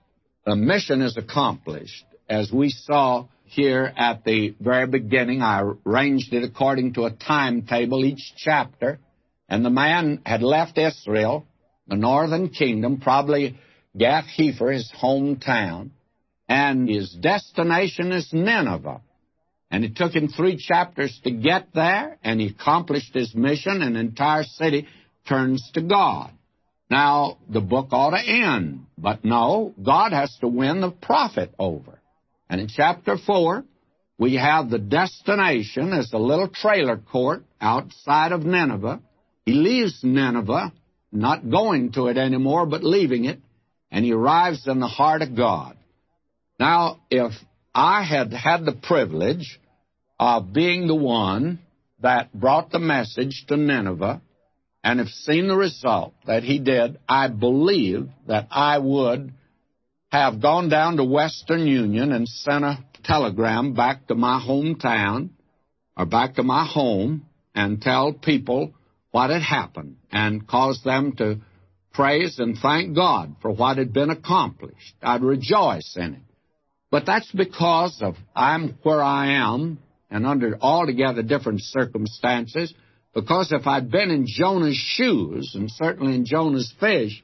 the mission is accomplished. As we saw here at the very beginning, I arranged it according to a timetable each chapter, and the man had left Israel, the northern kingdom, probably Gath Hepher, his hometown, and his destination is Nineveh. And it took him three chapters to get there, and he accomplished his mission, and the entire city turns to God. Now, the book ought to end, but no, God has to win the prophet over. And in chapter 4, we have the destination as a little trailer court outside of Nineveh. He leaves Nineveh, not going to it anymore, but leaving it, and he arrives in the heart of God. Now, if I had had the privilege of being the one that brought the message to Nineveh and have seen the result that he did, I believe that I would have gone down to Western Union and sent a telegram back to my hometown or back to my home and tell people what had happened and cause them to praise and thank God for what had been accomplished. I'd rejoice in it. But that's because of I'm where I am and under altogether different circumstances. Because if I'd been in Jonah's shoes, and certainly in Jonah's fish,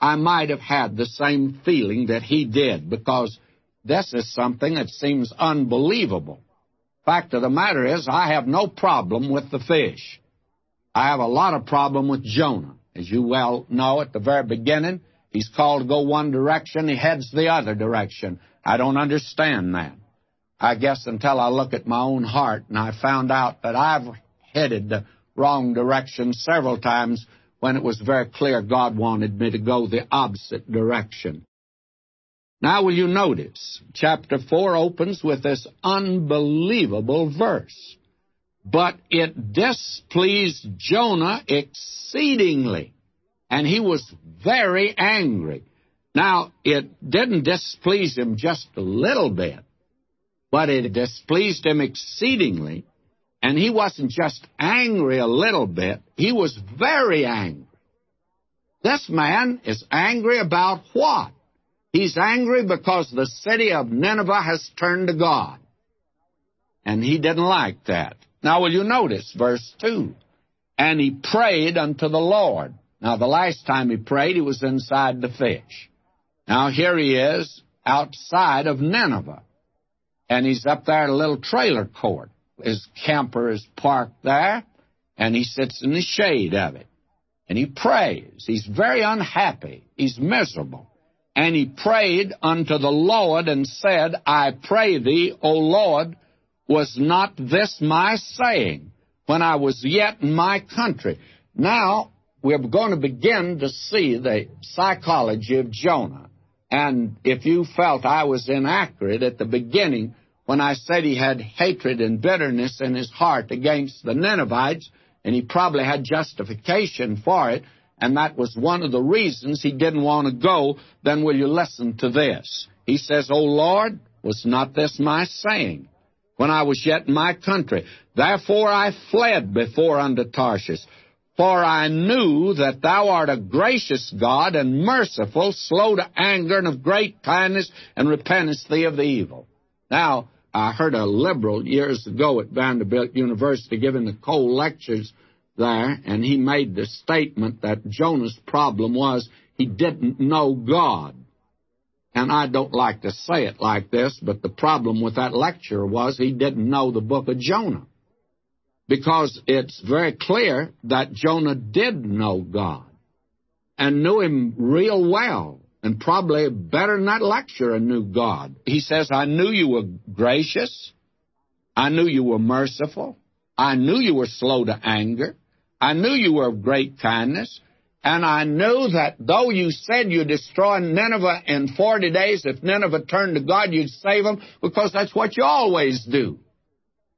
I might have had the same feeling that he did, because this is something that seems unbelievable. Fact of the matter is, I have no problem with the fish. I have a lot of problem with Jonah. As you well know at the very beginning, he's called to go one direction, he heads the other direction. I don't understand that. I guess until I look at my own heart and I found out that I've headed the wrong direction several times when it was very clear God wanted me to go the opposite direction. Now, will you notice? Chapter 4 opens with this unbelievable verse. But it displeased Jonah exceedingly, and he was very angry. Now, it didn't displease him just a little bit, but it displeased him exceedingly, and he wasn't just angry a little bit, he was very angry. This man is angry about what? He's angry because the city of Nineveh has turned to God. And he didn't like that. Now, will you notice verse 2? And he prayed unto the Lord. Now, the last time he prayed, he was inside the fish. Now, here he is outside of Nineveh. And he's up there in a little trailer court. His camper is parked there, and he sits in the shade of it. And he prays. He's very unhappy. He's miserable. And he prayed unto the Lord and said, I pray thee, O Lord, was not this my saying when I was yet in my country? Now, we're going to begin to see the psychology of Jonah. And if you felt I was inaccurate at the beginning when I said he had hatred and bitterness in his heart against the Ninevites, and he probably had justification for it, and that was one of the reasons he didn't want to go, then will you listen to this? He says, O Lord, was not this my saying when I was yet in my country? Therefore I fled before unto Tarshish. For I knew that thou art a gracious God and merciful, slow to anger, and of great kindness, and repentest thee of the evil. Now, I heard a liberal years ago at Vanderbilt University giving the Cole lectures there, and he made the statement that Jonah's problem was he didn't know God. And I don't like to say it like this, but the problem with that lecture was he didn't know the book of Jonah. Because it's very clear that Jonah did know God and knew him real well, and probably better than that lecturer knew God. He says, I knew you were gracious. I knew you were merciful. I knew you were slow to anger. I knew you were of great kindness, and I knew that though you said you'd destroy Nineveh in 40 days, if Nineveh turned to God, you'd save them, because that's what you always do.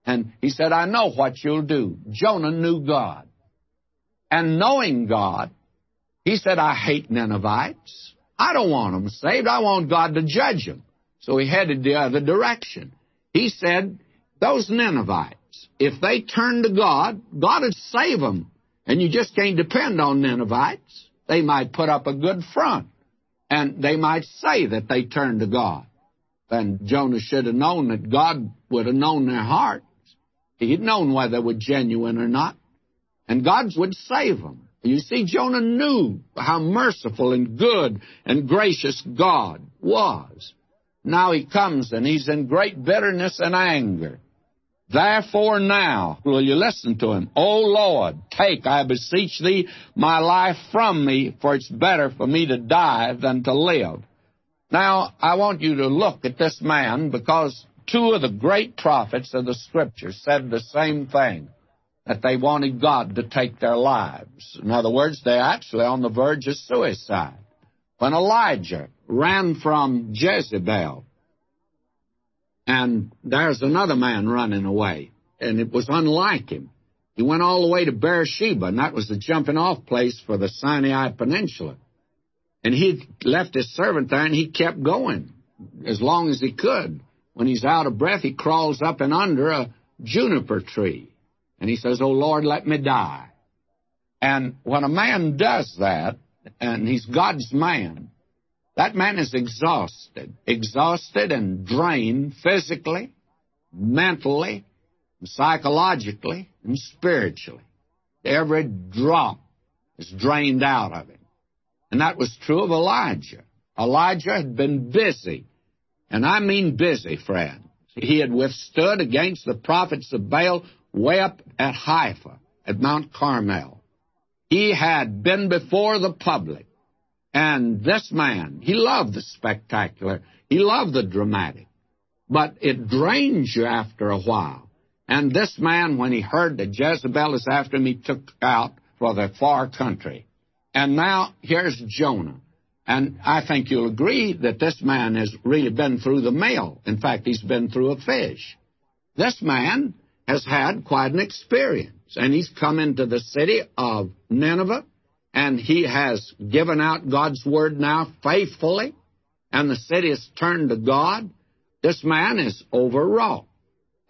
And he said, I know what you'll do. Jonah knew God. And knowing God, he said, I hate Ninevites. I don't want them saved. I want God to judge them. So he headed the other direction. He said, those Ninevites, if they turn to God, God would save them. And you just can't depend on Ninevites. They might put up a good front, and they might say that they turned to God. And Jonah should have known that God would have known their hearts. He'd known whether they were genuine or not. And God would save them. You see, Jonah knew how merciful and good and gracious God was. Now he comes and he's in great bitterness and anger. Therefore now will you listen to him. O Lord, take, I beseech thee, my life from me, for it's better for me to die than to live. Now, I want you to look at this man because two of the great prophets of the Scriptures said the same thing, that they wanted God to take their lives. In other words, they're actually on the verge of suicide. When Elijah ran from Jezebel, and there's another man running away, and it was unlike him. He went all the way to Beersheba, and that was the jumping off place for the Sinai Peninsula. And he left his servant there, and he kept going as long as he could. When he's out of breath, he crawls up and under a juniper tree. And he says, Oh Lord, let me die. And when a man does that, and he's God's man, that man is exhausted, exhausted and drained physically, mentally, psychologically, and spiritually. Every drop is drained out of him. And that was true of Elijah. Elijah had been busy, and I mean busy, friends. He had withstood against the prophets of Baal way up at Haifa, at Mount Carmel. He had been before the public. And this man, he loved the spectacular, he loved the dramatic, but it drains you after a while. And this man, when he heard that Jezebel is after him, he took out for the far country. And now here's Jonah. And I think you'll agree that this man has really been through the mill. In fact, he's been through a fish. This man has had quite an experience. And he's come into the city of Nineveh, and he has given out God's word now faithfully, and the city has turned to God. This man is overwrought,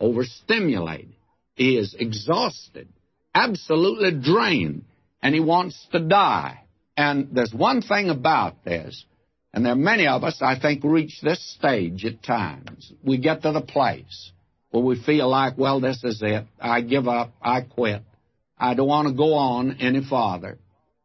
overstimulated. He is exhausted, absolutely drained, and he wants to die. And there's one thing about this, and there are many of us, I think, reach this stage at times. We get to the place where we feel like, well, this is it. I give up. I quit. I don't want to go on any farther.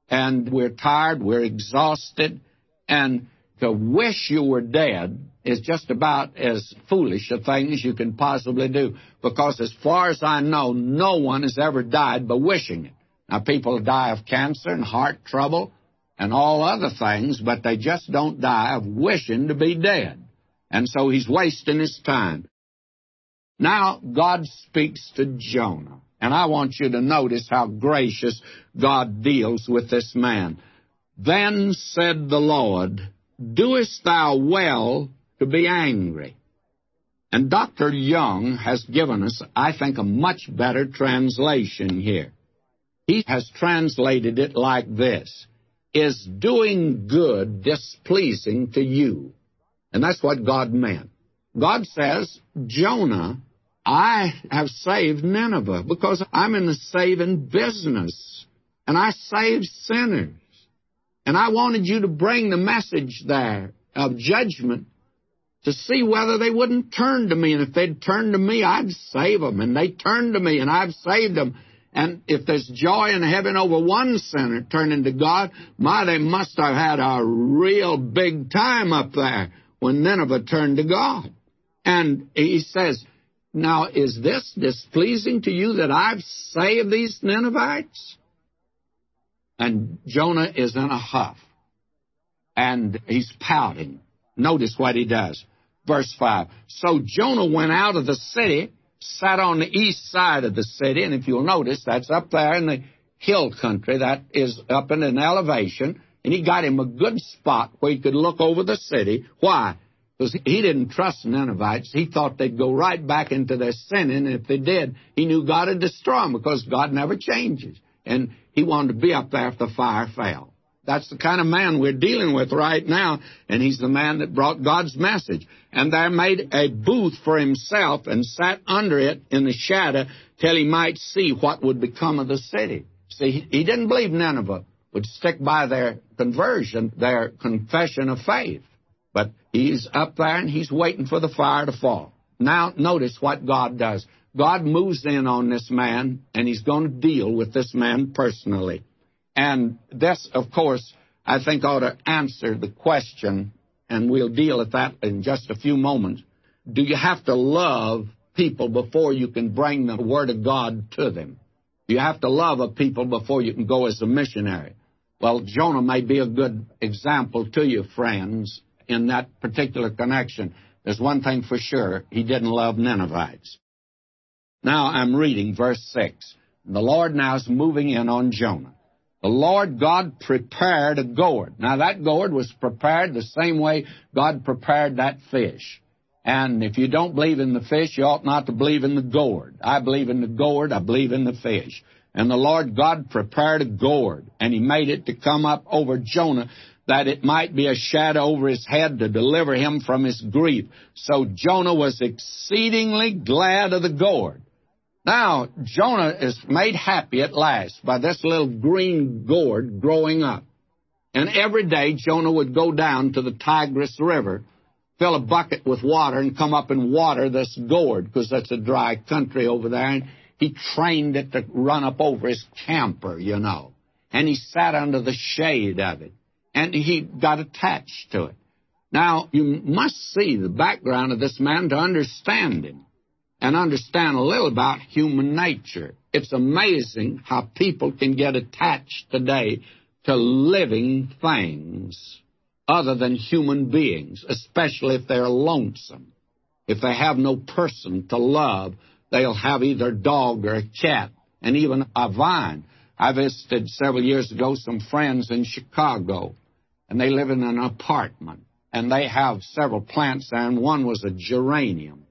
And we're tired. We're exhausted. And to wish you were dead is just about as foolish a thing as you can possibly do. Because as far as I know, no one has ever died by wishing it. Now, people die of cancer and heart trouble and all other things, but they just don't die of wishing to be dead. And so he's wasting his time. Now, God speaks to Jonah. And I want you to notice how gracious God deals with this man. Then said the Lord, Doest thou well to be angry? And Dr. Young has given us, I think, a much better translation here. He has translated it like this Is doing good displeasing to you? And that's what God meant. God says, Jonah I have saved Nineveh because I'm in the saving business. And I save sinners. And I wanted you to bring the message there of judgment to see whether they wouldn't turn to me. And if they'd turn to me, I'd save them. And they turned to me, and I've saved them. And if there's joy in heaven over one sinner turning to God, my, they must have had a real big time up there when Nineveh turned to God. And he says, now, is this displeasing to you that I've saved these Ninevites? And Jonah is in a huff. And he's pouting. Notice what he does. Verse 5. So Jonah went out of the city, sat on the east side of the city, and if you'll notice, that's up there in the hill country, that is up in an elevation, and he got him a good spot where he could look over the city. Why? Because he didn't trust the Ninevites. He thought they'd go right back into their sin, and if they did, he knew God would destroy them because God never changes. And he wanted to be up there if the fire fell. That's the kind of man we're dealing with right now, and he's the man that brought God's message. And there made a booth for himself and sat under it in the shadow till he might see what would become of the city. See, he didn't believe Nineveh would stick by their conversion, their confession of faith. But he's up there and he's waiting for the fire to fall. Now, notice what God does. God moves in on this man, and he's going to deal with this man personally. And this, of course, I think ought to answer the question, and we'll deal with that in just a few moments. Do you have to love people before you can bring the Word of God to them? You have to love a people before you can go as a missionary. Well, Jonah may be a good example to you, friends, in that particular connection. There's one thing for sure he didn't love Ninevites. Now I'm reading verse 6. The Lord now is moving in on Jonah. The Lord God prepared a gourd. Now that gourd was prepared the same way God prepared that fish. And if you don't believe in the fish, you ought not to believe in the gourd. I believe in the gourd, I believe in the fish. And the Lord God prepared a gourd, and he made it to come up over Jonah that it might be a shadow over his head to deliver him from his grief. So Jonah was exceedingly glad of the gourd. Now, Jonah is made happy at last by this little green gourd growing up. And every day Jonah would go down to the Tigris River, fill a bucket with water, and come up and water this gourd, because that's a dry country over there. And he trained it to run up over his camper, you know. And he sat under the shade of it and he got attached to it. Now, you must see the background of this man to understand him and understand a little about human nature. It's amazing how people can get attached today to living things other than human beings, especially if they're lonesome. If they have no person to love, they'll have either a dog or a cat and even a vine. I visited several years ago some friends in Chicago and they live in an apartment. And they have several plants and one was a geranium.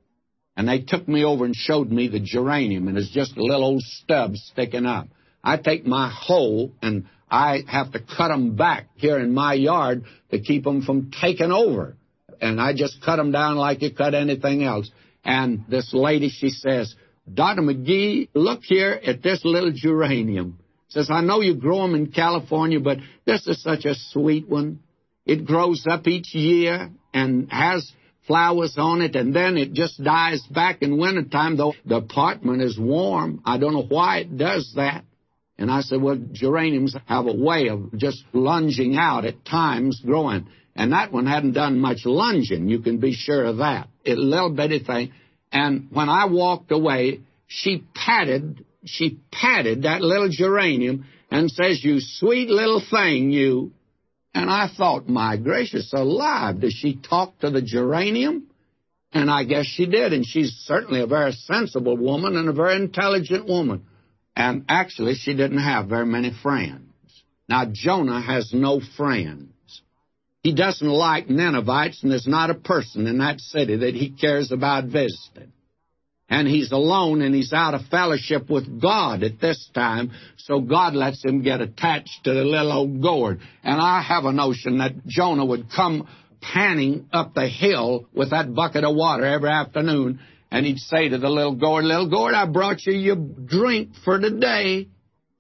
And they took me over and showed me the geranium, and it's just a little old stub sticking up. I take my hoe and I have to cut them back here in my yard to keep them from taking over. And I just cut them down like you cut anything else. And this lady, she says, Dr. McGee, look here at this little geranium. Says, I know you grow them in California, but this is such a sweet one. It grows up each year and has flowers on it, and then it just dies back in wintertime, though the apartment is warm. I don't know why it does that. And I said, well, geraniums have a way of just lunging out at times, growing. And that one hadn't done much lunging, you can be sure of that. A little bitty thing. And when I walked away, she patted, she patted that little geranium and says, you sweet little thing, you. And I thought, my gracious alive, does she talk to the geranium? And I guess she did, and she's certainly a very sensible woman and a very intelligent woman. And actually, she didn't have very many friends. Now, Jonah has no friends. He doesn't like Ninevites, and there's not a person in that city that he cares about visiting. And he's alone and he's out of fellowship with God at this time, so God lets him get attached to the little old gourd. And I have a notion that Jonah would come panning up the hill with that bucket of water every afternoon and he'd say to the little gourd, Little gourd, I brought you your drink for today.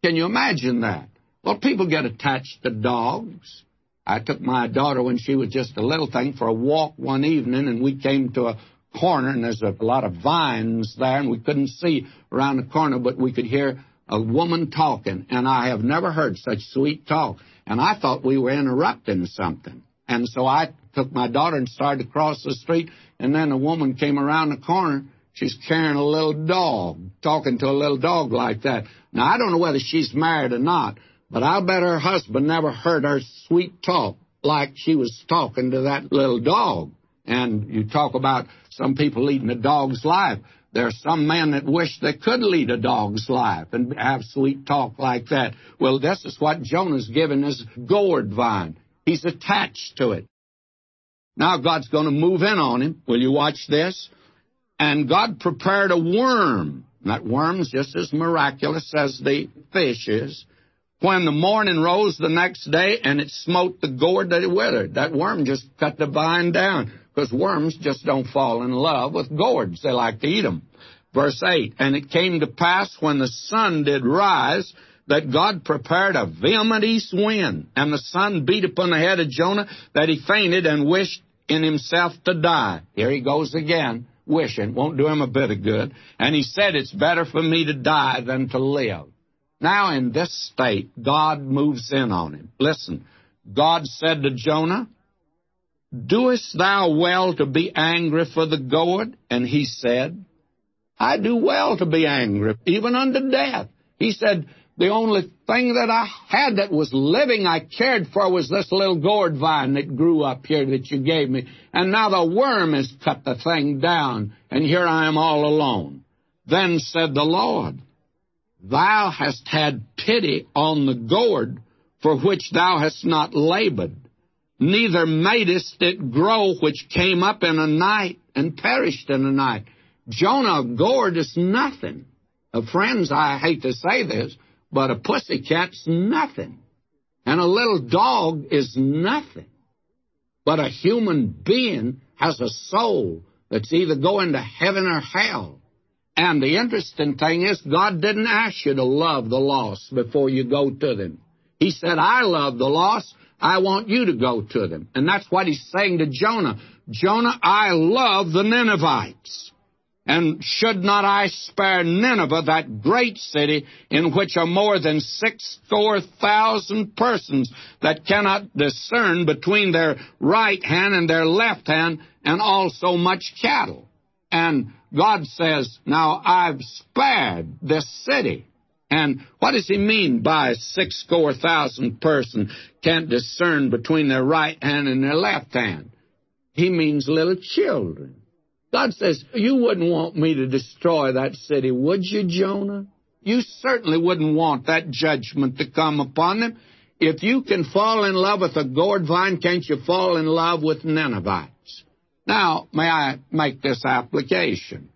Can you imagine that? Well, people get attached to dogs. I took my daughter when she was just a little thing for a walk one evening, and we came to a corner, and there's a lot of vines there, and we couldn't see around the corner, but we could hear a woman talking, and I have never heard such sweet talk. And I thought we were interrupting something. And so I took my daughter and started to cross the street, and then a woman came around the corner. She's carrying a little dog, talking to a little dog like that. Now, I don't know whether she's married or not, but I'll bet her husband never heard her sweet talk like she was talking to that little dog. And you talk about some people leading a dog's life. There are some men that wish they could lead a dog's life and have sweet talk like that. Well, this is what Jonah's given his gourd vine. He's attached to it. Now God's going to move in on him. Will you watch this? And God prepared a worm. That worm's just as miraculous as the fish is. When the morning rose the next day and it smote the gourd that it withered, that worm just cut the vine down because worms just don't fall in love with gourds. They like to eat them. Verse 8, And it came to pass when the sun did rise that God prepared a vehement east wind, and the sun beat upon the head of Jonah that he fainted and wished in himself to die. Here he goes again, wishing. Won't do him a bit of good. And he said, It's better for me to die than to live. Now, in this state, God moves in on him. Listen, God said to Jonah, Doest thou well to be angry for the gourd? And he said, I do well to be angry, even unto death. He said, the only thing that I had that was living I cared for was this little gourd vine that grew up here that you gave me. And now the worm has cut the thing down, and here I am all alone. Then said the Lord, Thou hast had pity on the gourd for which thou hast not labored, neither madest it grow which came up in a night and perished in a night. Jonah gourd is nothing. Uh, friends, I hate to say this, but a pussycat's nothing. And a little dog is nothing. But a human being has a soul that's either going to heaven or hell. And the interesting thing is, God didn't ask you to love the lost before you go to them. He said, I love the lost. I want you to go to them. And that's what he's saying to Jonah. Jonah, I love the Ninevites. And should not I spare Nineveh, that great city, in which are more than six score thousand persons that cannot discern between their right hand and their left hand, and also much cattle? And God says, Now I've spared this city. And what does he mean by six score thousand person can't discern between their right hand and their left hand? He means little children. God says, You wouldn't want me to destroy that city, would you, Jonah? You certainly wouldn't want that judgment to come upon them. if you can fall in love with a gourd vine, can't you fall in love with Ninevites? Now, may I make this application?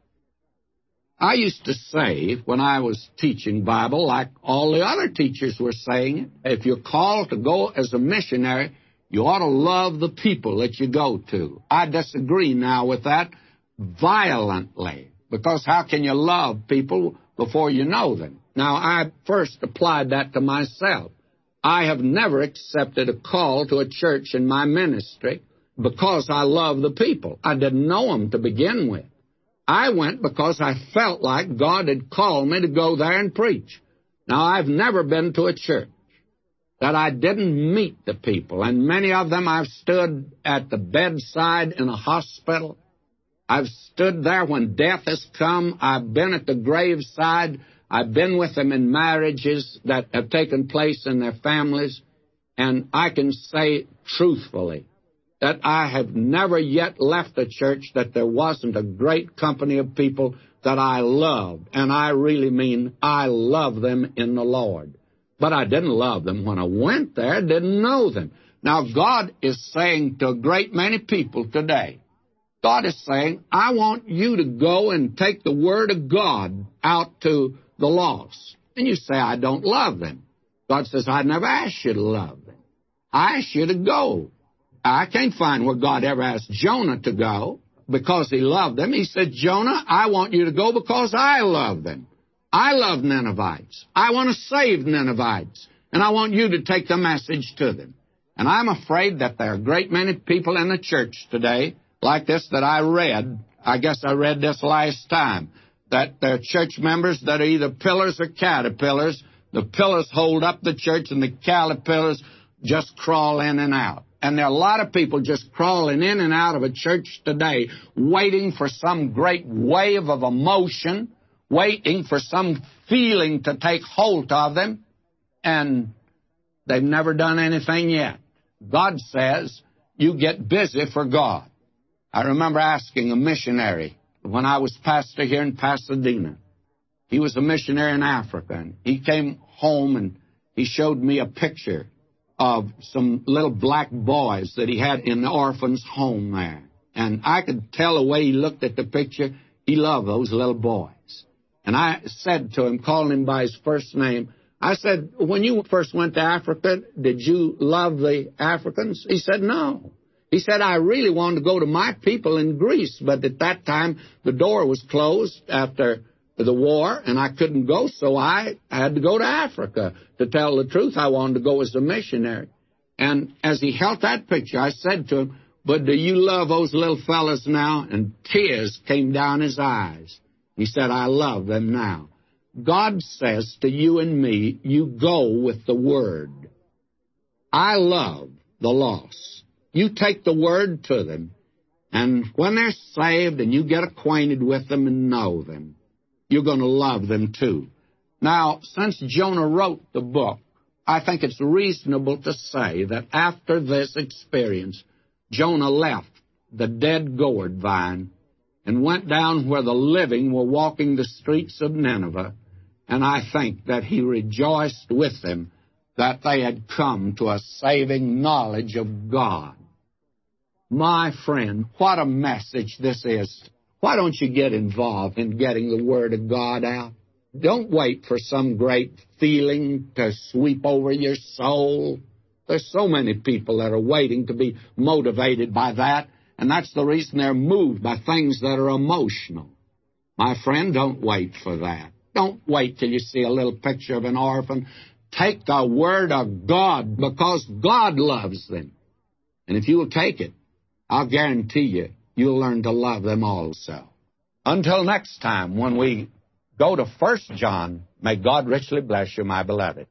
I used to say when I was teaching Bible, like all the other teachers were saying, if you're called to go as a missionary, you ought to love the people that you go to. I disagree now with that violently, because how can you love people before you know them? Now, I first applied that to myself. I have never accepted a call to a church in my ministry because I love the people. I didn't know them to begin with. I went because I felt like God had called me to go there and preach. Now, I've never been to a church that I didn't meet the people, and many of them I've stood at the bedside in a hospital. I've stood there when death has come. I've been at the graveside. I've been with them in marriages that have taken place in their families, and I can say truthfully that I have never yet left a church that there wasn't a great company of people that I loved. And I really mean I love them in the Lord. But I didn't love them when I went there, didn't know them. Now, God is saying to a great many people today, God is saying, I want you to go and take the Word of God out to the lost. And you say, I don't love them. God says, I never asked you to love them. I asked you to go. I can't find where God ever asked Jonah to go because he loved them. He said, Jonah, I want you to go because I love them. I love Ninevites. I want to save Ninevites. And I want you to take the message to them. And I'm afraid that there are a great many people in the church today like this that I read. I guess I read this last time. That there are church members that are either pillars or caterpillars. The pillars hold up the church and the caterpillars just crawl in and out. And there are a lot of people just crawling in and out of a church today, waiting for some great wave of emotion, waiting for some feeling to take hold of them, and they've never done anything yet. God says, you get busy for God. I remember asking a missionary when I was pastor here in Pasadena. He was a missionary in Africa, and he came home and he showed me a picture of some little black boys that he had in the orphan's home there. And I could tell the way he looked at the picture, he loved those little boys. And I said to him, calling him by his first name, I said, when you first went to Africa, did you love the Africans? He said, no. He said, I really wanted to go to my people in Greece, but at that time the door was closed after the war, and I couldn't go, so I had to go to Africa. To tell the truth, I wanted to go as a missionary. And as he held that picture, I said to him, But do you love those little fellas now? And tears came down his eyes. He said, I love them now. God says to you and me, you go with the Word. I love the lost. You take the Word to them, and when they're saved and you get acquainted with them and know them, you're going to love them too. Now, since Jonah wrote the book, I think it's reasonable to say that after this experience, Jonah left the dead gourd vine and went down where the living were walking the streets of Nineveh, and I think that he rejoiced with them that they had come to a saving knowledge of God. My friend, what a message this is why don't you get involved in getting the Word of God out? Don't wait for some great feeling to sweep over your soul. There's so many people that are waiting to be motivated by that, and that's the reason they're moved by things that are emotional. My friend, don't wait for that. Don't wait till you see a little picture of an orphan. Take the Word of God because God loves them. And if you will take it, I'll guarantee you you'll learn to love them also. Until next time, when we go to First John, may God richly bless you, my beloved.